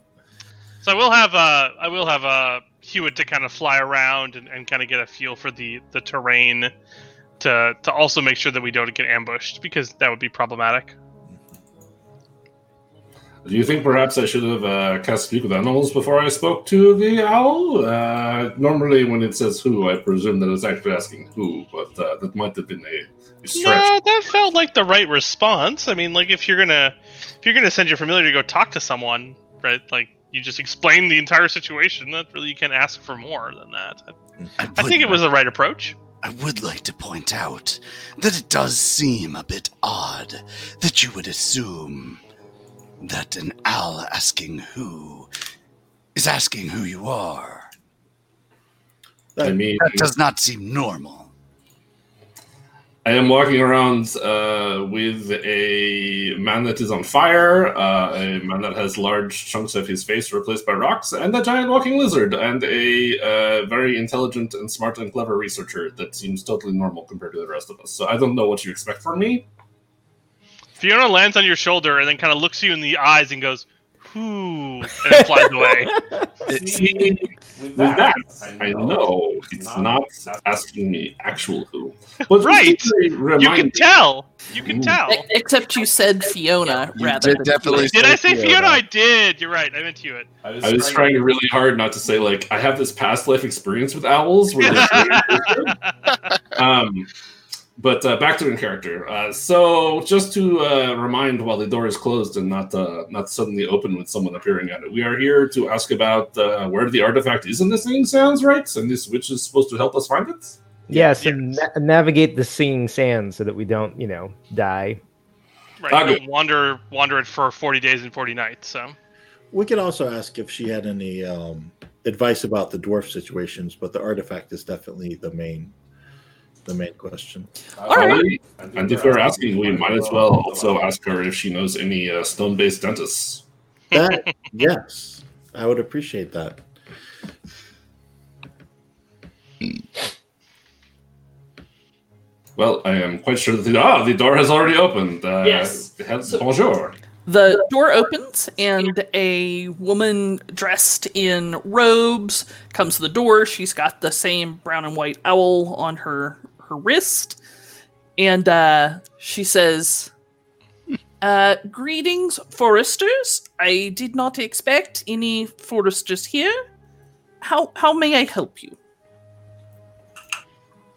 I will have uh I will have uh Hewitt to kind of fly around and, and kind of get a feel for the the terrain to to also make sure that we don't get ambushed because that would be problematic. Do you think perhaps I should have uh, cast speak with animals before I spoke to the owl? Uh, normally, when it says who, I presume that it's actually asking who, but uh, that might have been a, a stretch. No, that felt like the right response. I mean, like if you're gonna if you're gonna send your familiar to go talk to someone, right? Like you just explain the entire situation. That really you can't ask for more than that. I would think it was the right approach. I would like to point out that it does seem a bit odd that you would assume that an owl asking who is asking who you are. I mean, That does not seem normal. I am walking around uh, with a man that is on fire, uh, a man that has large chunks of his face replaced by rocks, and a giant walking lizard, and a uh, very intelligent and smart and clever researcher that seems totally normal compared to the rest of us. So I don't know what you expect from me. Fiona lands on your shoulder and then kind of looks you in the eyes and goes, "Whoo," and then flies away. See, with that, I know it's not asking me actual who. But Right. You can tell. You can tell. Except you said Fiona You rather did than definitely Did I say Fiona. Fiona? I did. You're right. I meant Hewitt. I was trying really hard not to say like I have this past life experience with owls. Where um, but uh, back to in character. Uh, so just to uh, remind, while the door is closed and not uh, not suddenly open with someone appearing at it, we are here to ask about uh, where the artifact is in this thing. Sounds right, and this witch is supposed to help us find it. Yes, and na- navigate the singing sand so that we don't, you know, die. Right. Okay. don't Wander, wander it for 40 days and 40 nights. So We could also ask if she had any um, advice about the dwarf situations, but the artifact is definitely the main the main question. All right. And if we're asking, we might as well also ask her if she knows any uh, stone-based dentists. That yes, I would appreciate that. Well, I am quite sure that the, ah, the door has already opened. Uh, Yes. has- So- bonjour. The door opens and a woman dressed in robes comes to the door. She's got the same brown and white owl on her her wrist, and uh, she says, uh, "Greetings, foresters. I did not expect any foresters here. How how may I help you?"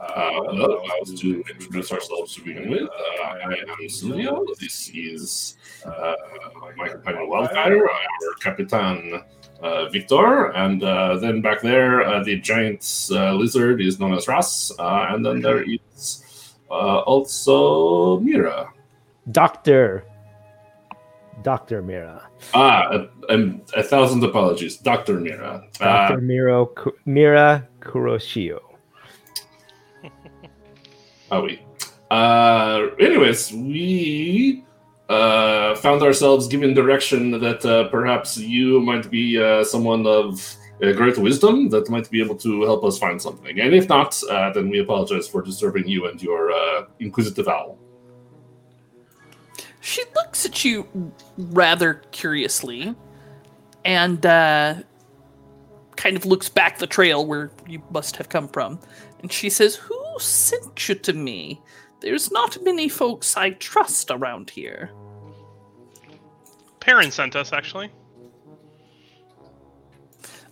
Uh, allow us to introduce ourselves to begin with. Uh, I am Silvio. This is uh, my companion Wildfire, our Capitan Victor, and uh, then back there, uh, the giant uh, lizard is known as Ras, uh, and then there is uh, also Mira. Doctor. Doctor Mira. Ah, a, a, a thousand apologies, Doctor Mira. Uh, Doctor Miro Ku- Mira Kuroshio. Oh, we. Uh, anyways, we uh, found ourselves given direction that uh, perhaps you might be uh, someone of uh, great wisdom that might be able to help us find something. And if not, uh, then we apologize for disturbing you and your uh, inquisitive owl. She looks at you rather curiously and kind of looks back the trail where you must have come from. And she says, Who sent you to me? There's not many folks I trust around here. Perrin sent us, actually.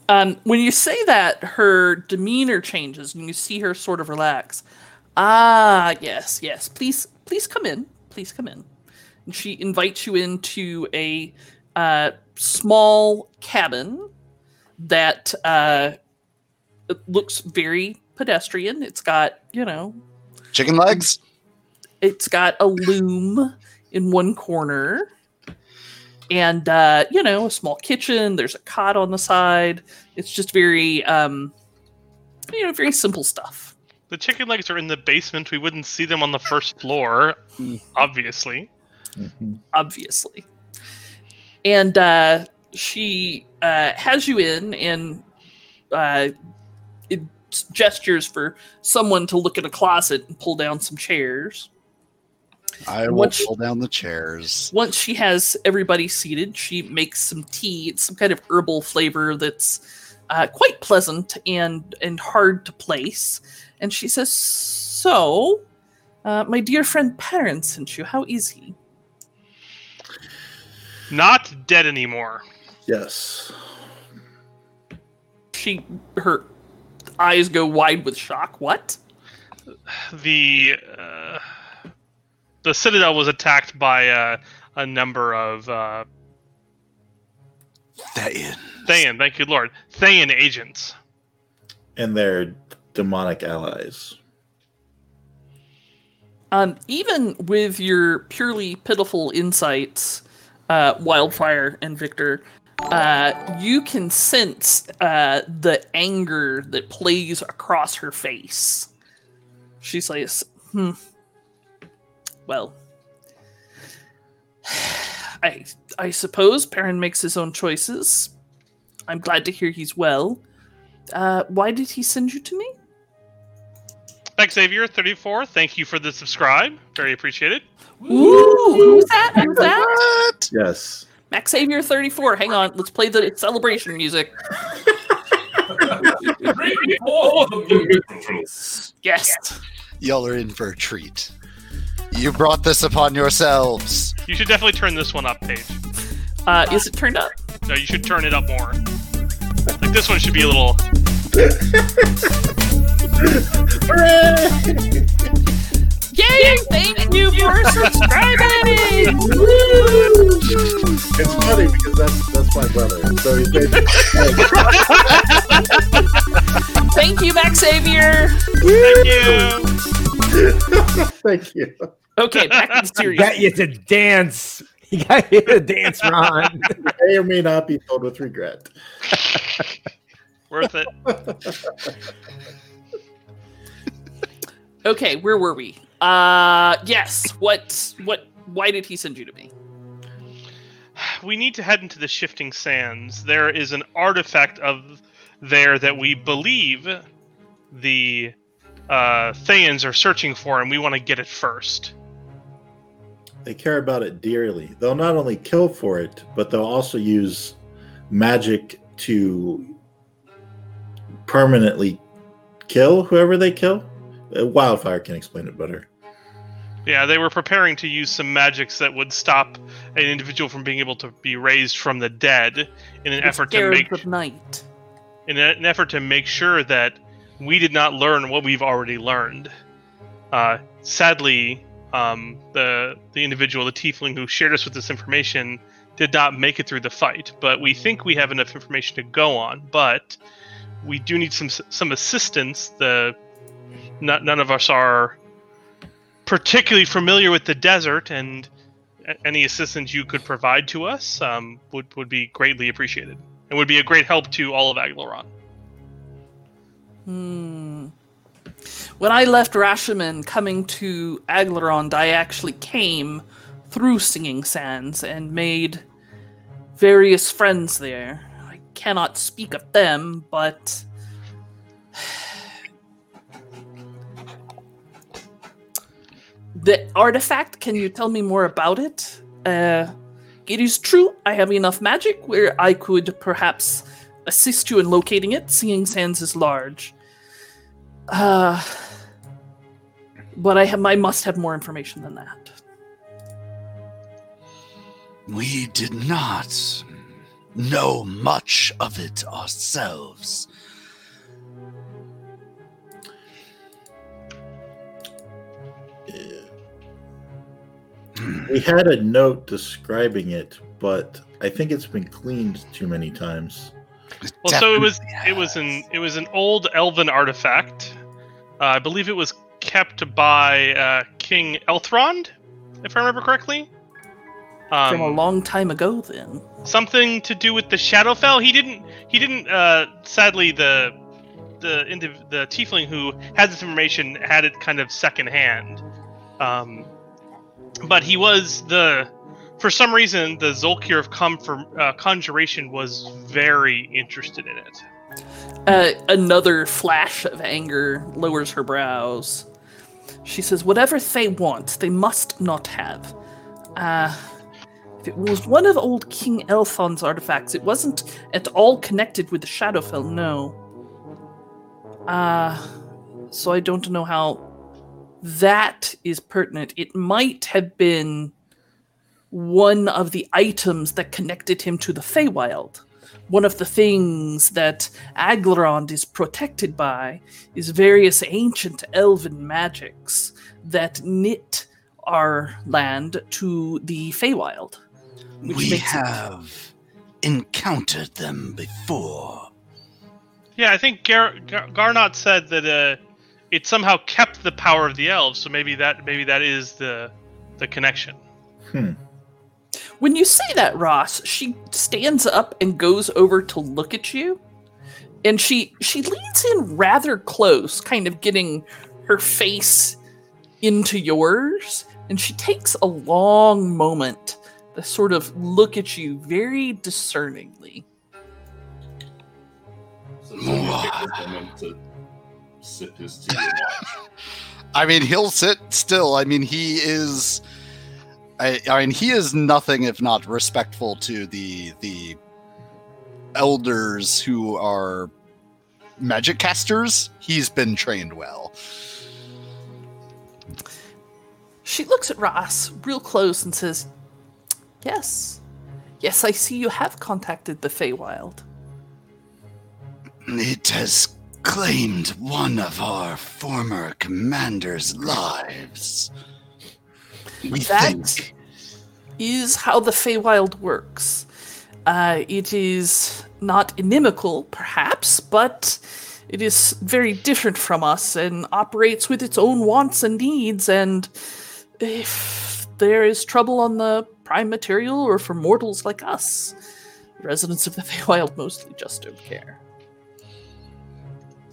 Um, when you say that, her demeanor changes and you see her sort of relax. Ah, yes, yes. Please, please come in. Please come in. And she invites you into a uh, small cabin that uh, looks very pedestrian. It's got, you know, Chicken legs? It's got a loom in one corner and uh, you know a small kitchen. There's a cot on the side. It's just very um, you know very simple stuff. The chicken legs are in the basement. We wouldn't see them on the first floor, obviously. obviously. And uh, she uh, has you in and uh, it gestures for someone to look in a closet and pull down some chairs I will What- pull down the chairs. once she has everybody seated, she makes some tea. It's some kind of herbal flavor that's uh, quite pleasant and and hard to place. And she says, "So, uh, my dear friend Perrin sent you. How is he?" Not dead anymore. Yes. She her eyes go wide with shock. What? The uh, the citadel was attacked by uh, a number of uh, Thayan. Thayan. Thank you, Lord. Thayan agents. And their demonic allies. Um, even with your purely pitiful insights, uh, Wildfire and Victor, uh, you can sense uh, the anger that plays across her face. She says, "Hmm. Well, I I suppose Perrin makes his own choices. I'm glad to hear he's well. Uh, why did he send you to me? Back Xavier, 34. Thank you for the subscribe. Very appreciated. Ooh, who's that? Who's that? What? Yes. Max Xavier 34. Hang on, let's play the celebration music. Yes. Y'all are in for a treat. You brought this upon yourselves. You should definitely turn this one up, Paige. Uh, is it turned up? No, you should turn it up more. Like this one should be a little. Yay! Thank you for subscribing! It's funny because that's that's my brother. So he's made Thank you, Max Xavier. Thank you. Thank you. Okay, back to the He series. got you to dance. He got you to dance, Ron. May or may not be filled with regret. Worth it. Okay, where were we? Uh, yes. What? What? Why did he send you to me? We need to head into the shifting sands. There is an artifact of there that we believe the uh, Thayans are searching for, and we want to get it first. They care about it dearly. They'll not only kill for it, but they'll also use magic to permanently kill whoever they kill. Wildfire can explain it better. Yeah, they were preparing to use some magics that would stop an individual from being able to be raised from the dead in an The effort to Scarabs make of night. in an effort to make sure that we did not learn what we've already learned. Uh, sadly, um, the the individual, the tiefling who shared us with this information, did not make it through the fight, but we think we have enough information to go on. But we do need some some assistance. The not, none of us are particularly familiar with the desert, and any assistance you could provide to us um, would would be greatly appreciated, and would be a great help to all of Aglarond. Hmm. When I left Rashemen coming to Aglarond, I actually came through Singing Sands and made various friends there. I cannot speak of them, but. The artifact, can you tell me more about it? Uh, it is true, I have enough magic where I could perhaps assist you in locating it. Singing Sands is large. Uh, but I have I must have more information than that. We did not know much of it ourselves. We had a note describing it, but I think it's been cleaned too many times. Well, so it was Definitely it was an it was an old elven artifact. Uh, I believe it was kept by uh, King Elthrond, if I remember correctly. From a Um, long time ago, then. something to do with the Shadowfell. He didn't. He didn't. Uh, sadly, the the indiv- the tiefling who had this information had it kind of secondhand. Um, but he was the. For some reason, the Zulkir of Comfort, uh, Conjuration was very interested in it. Uh, another flash of anger lowers her brows. She says, Whatever they want, they must not have. Uh, if it was one of old King Elthon's artifacts, it wasn't at all connected with the Shadowfell, no. Uh, so I don't know how that is pertinent. It might have been one of the items that connected him to the Feywild one of the things that Aglarond is protected by is various ancient elven magics that knit our land to the Feywild. Which we makes it- have encountered them before. Yeah, I think Gar- Gar- Garnot said that uh, it somehow kept the power of the elves. So maybe that maybe that is the the connection. Hmm. When you say that, Ross, she stands up and goes over to look at you, and she she leans in rather close, kind of getting her face into yours, and she takes a long moment to sort of look at you very discerningly. So someone take this moment to sip his tea. I mean, he'll sit still. I mean, he is. I, I mean, he is nothing if not respectful to the the elders who are magic casters. He's been trained well. She looks at Ross real close and says, Yes. Yes, I see you have contacted the Feywild. It has claimed one of our former commanders' lives. We That- think is how the Feywild works. Uh, it is not inimical, perhaps, but it is very different from us and operates with its own wants and needs. And if there is trouble on the prime material or for mortals like us, residents of the Feywild mostly just don't care.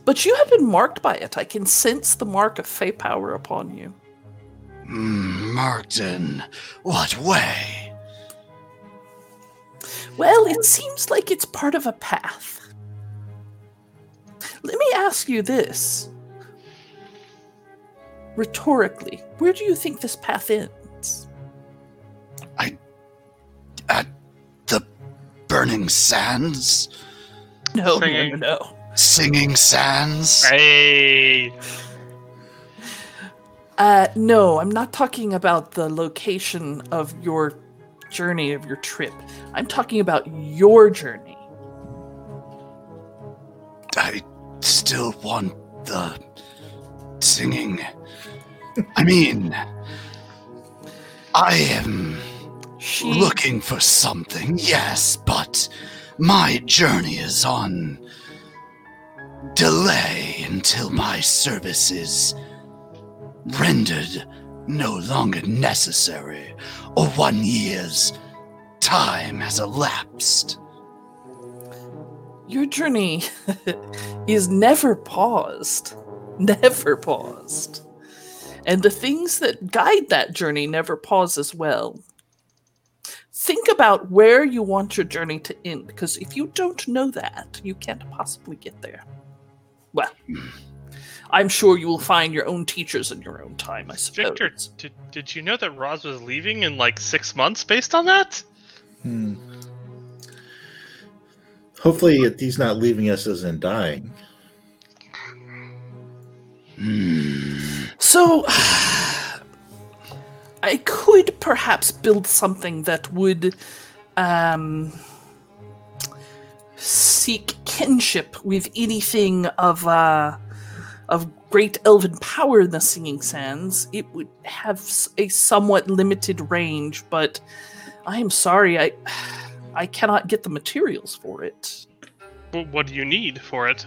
But you have been marked by it. I can sense the mark of Fey power upon you. Hmm, marked in what way? Well, it seems like it's part of a path. Let me ask you this. Rhetorically, where do you think this path ends? I. at the burning sands, No, no, no, Singing. no. singing sands. Hey, Uh, no, I'm not talking about the location of your journey, of your trip. I'm talking about your journey. I still want the singing. I mean, I am. She Looking for something, yes, but my journey is on delay until my service is rendered no longer necessary or one year's time has elapsed. your journey is never paused. Never paused. And the things that guide that journey never pause as well. Think about where you want your journey to end, because if you don't know that, you can't possibly get there. Well, I'm sure you will find your own teachers in your own time, I suppose. Victor, did, did you know that Roz was leaving in like six months based on that? Hmm. Hopefully, he's not leaving us as in dying. So, I could perhaps build something that would um, seek kinship with anything of uh, of great elven power in the Singing Sands. It would have a somewhat limited range, but I am sorry, I I cannot get the materials for it. Wh- What do you need for it?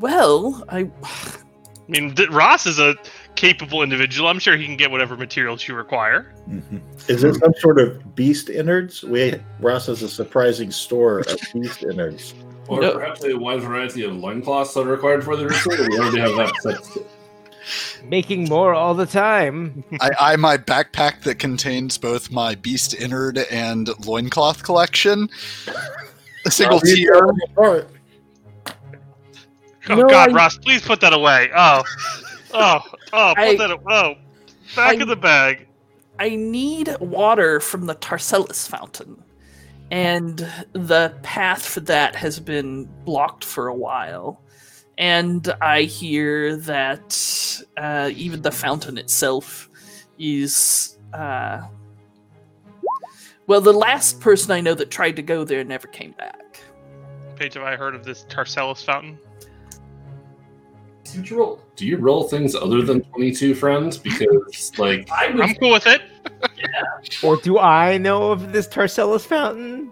Well, I I mean, Ross is a capable individual. I'm sure he can get whatever materials you require. Mhm. Is it some sort of beast innards? We Ross has a surprising store of beast innards. Or No. perhaps a wide variety of loincloths that are required for the ritual. We already have that set. Making more all the time. I eye my backpack that contains both my beast innard and loincloth collection. A single I'll tier. apart. Oh No, God, I- Ross, please put that away. Oh, oh, oh, put I- that. a- Oh, back I- of the bag. I need water from the Tarcellus fountain. And the path for that has been blocked for a while. And I hear that uh, even the fountain itself is. Uh, well, the last person I know that tried to go there never came back. Paige, have I heard of this Tarcellus fountain? Do you roll? Do you roll things other than twenty-two, friends? Because like I was I'm cool with it. Or do I know of this Tarcellus fountain?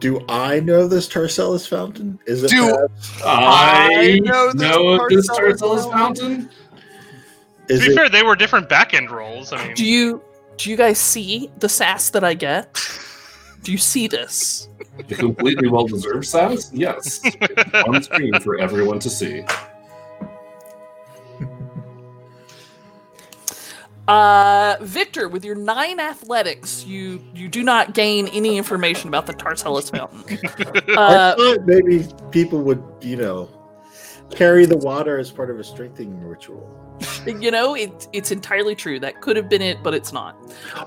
Do I know this Tarcellus fountain? Is it Do- perhaps- I I know know, this this Tarcellus Tarcellus fountain. is to be it fair, they were different back end rolls. I mean, Do you do you guys see the sass that I get? Do you see this? The completely well-deserved sass? Yes, on screen for everyone to see. Uh, Victor, with your nine athletics, you you do not gain any information about the Tarcellus Fountain. I Uh, thought maybe people would, you know, carry the water as part of a strengthening ritual. you know, it, it's entirely true. That could have been it, but it's not.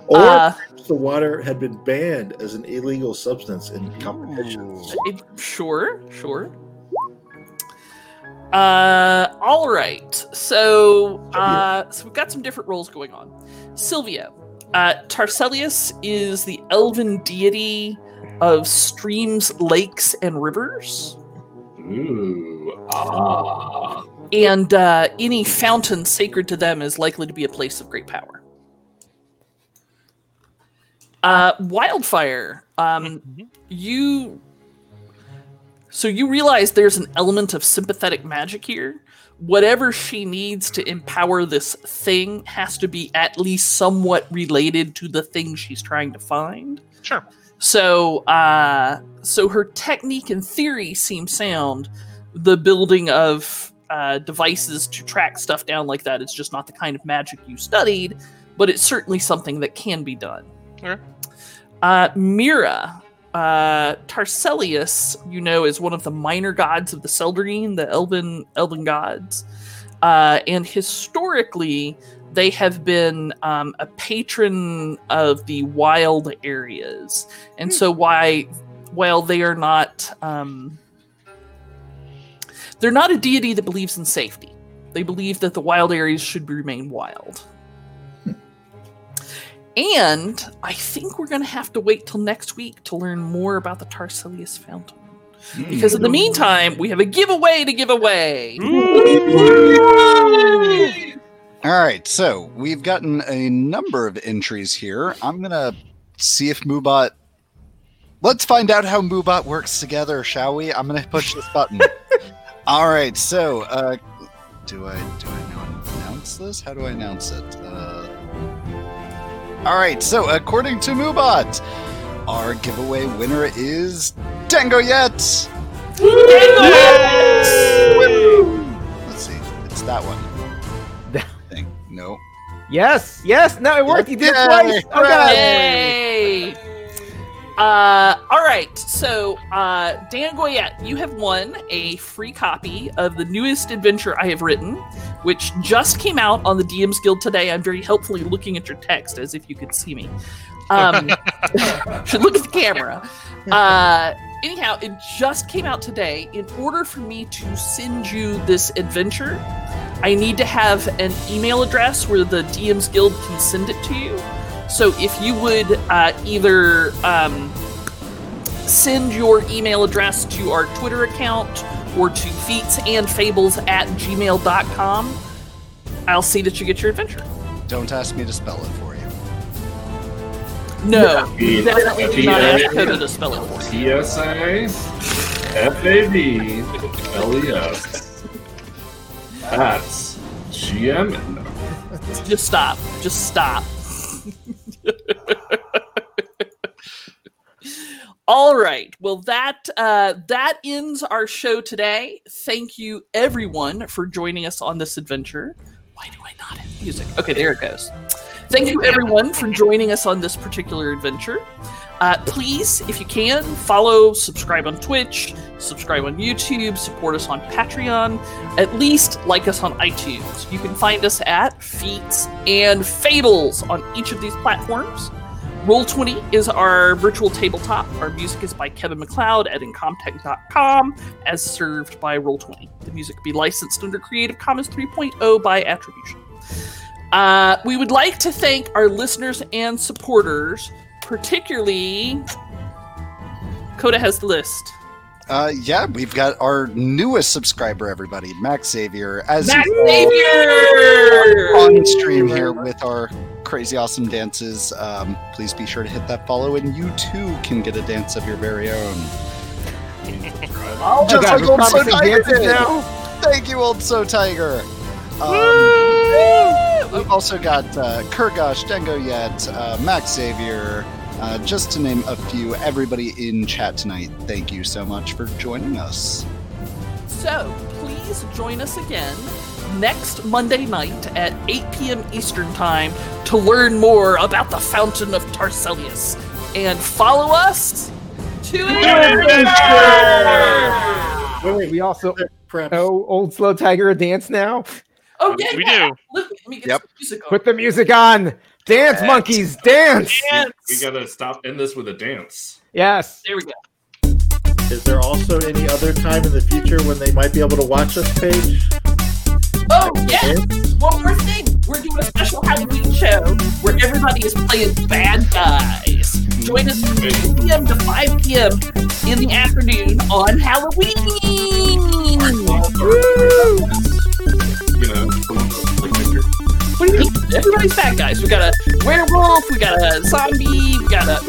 Or Uh, the water had been banned as an illegal substance in competitions. it, sure, sure. Uh, all right. So, uh, so we've got some different roles going on. Silvio, uh, Tarcellius is the elven deity of streams, lakes, and rivers. Ooh, ah. and uh, any fountain sacred to them is likely to be a place of great power. Uh, wildfire, um, you. So you realize there's an element of sympathetic magic here. Whatever she needs to empower this thing has to be at least somewhat related to the thing she's trying to find. sure. So, uh, so her technique and theory seem sound. The building of uh, devices to track stuff down like that is just not the kind of magic you studied, but it's certainly something that can be done. Sure. Uh, Mira, uh, Tarcellius, you know, is one of the minor gods of the Seldarine, the Elven Elven gods, uh, and historically they have been um, a patron of the wild areas, and so why, while they are not, um, they're not a deity that believes in safety. They believe that the wild areas should remain wild. And I think we're going to have to wait till next week to learn more about the Tarcellius Fountain. Because in the meantime, we have a giveaway to give away. All right, so we've gotten a number of entries here. I'm gonna see if Moobot. Let's find out how Moobot works together, shall we? I'm gonna push this button. All right. So, uh, do I do I now announce this? How do I announce it? Uh, all right. So, according to Moobot, our giveaway winner is Dango Yet. Let's see. It's that one. That thing. No. Yes, yes, no, it worked. You did it Yay! twice. Oh, God. Yay! Uh, all right, so uh, Dan Goyette, you have won a free copy of the newest adventure I have written, which just came out on the DMs Guild today. I'm very helpfully looking at your text as if you could see me. Um, should look at the camera. Uh, anyhow, it just came out today. In order for me to send you this adventure, I need to have an email address where the DMs Guild can send it to you. So if you would uh, either um, send your email address to our Twitter account or to feats and fables at gmail.com, I'll see that you get your adventure. Don't ask me to spell it for you. No, Feet, definitely do not ask F-E-A. Coda to spell it for you. T S A F A B L E S. That's G M. Just stop. Just stop. All right. Well, that uh, that ends our show today. Thank you, everyone, for joining us on this adventure. Why do I not have music? Okay, there it goes. Thank you, everyone, for joining us on this particular adventure. Uh, please, if you can, follow, subscribe on Twitch, subscribe on YouTube, support us on Patreon, at least like us on iTunes. You can find us at Feats and Fables on each of these platforms. Roll20 is our virtual tabletop. Our music is by Kevin MacLeod at Incompetech.com, as served by Roll20. The music be licensed under Creative Commons 3.0 by attribution. Uh, we would like to thank our listeners and supporters, particularly. Coda has the list. Uh, yeah, we've got our newest subscriber, everybody, Max Xavier, as Max you Xavier! on stream here with our crazy awesome dances. Um, please be sure to hit that follow, and you too can get a dance of your very own. Oh my Just God, like old So Tiger did. now. Thank you, old So Tiger. Um, we've also got uh, Kurgosh, Dengo Yet, uh, Max Xavier, uh, just to name a few. Everybody in chat tonight, thank you so much for joining us. So please join us again next Monday night at 8 p.m. Eastern Time to learn more about the Fountain of Tarselius. And follow us to adventure! Wait, wait. We also Perhaps owe old slow tiger a dance now. Oh, yeah, We yeah. do. Let me, let me get Yep. some music on. Put the music on. Dance, monkeys, dance. Dance. We gotta stop end this with a dance. Yes. There we go. is there also any other time in the future when they might be able to watch us, Paige? Oh, yes! One more thing. We're doing a special Halloween show where everybody is playing bad guys. Join us from 2 p.m. to 5 p.m. in the afternoon on Halloween. You know, like Victor. What do you mean? Everybody's bad guys. We got a werewolf, we got a zombie, we got a,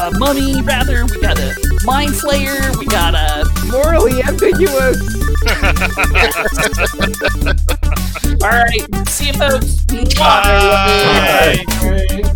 a mummy, rather, we got a mind slayer. we got a morally ambiguous. All right, see you folks. Bye. Bye. Bye.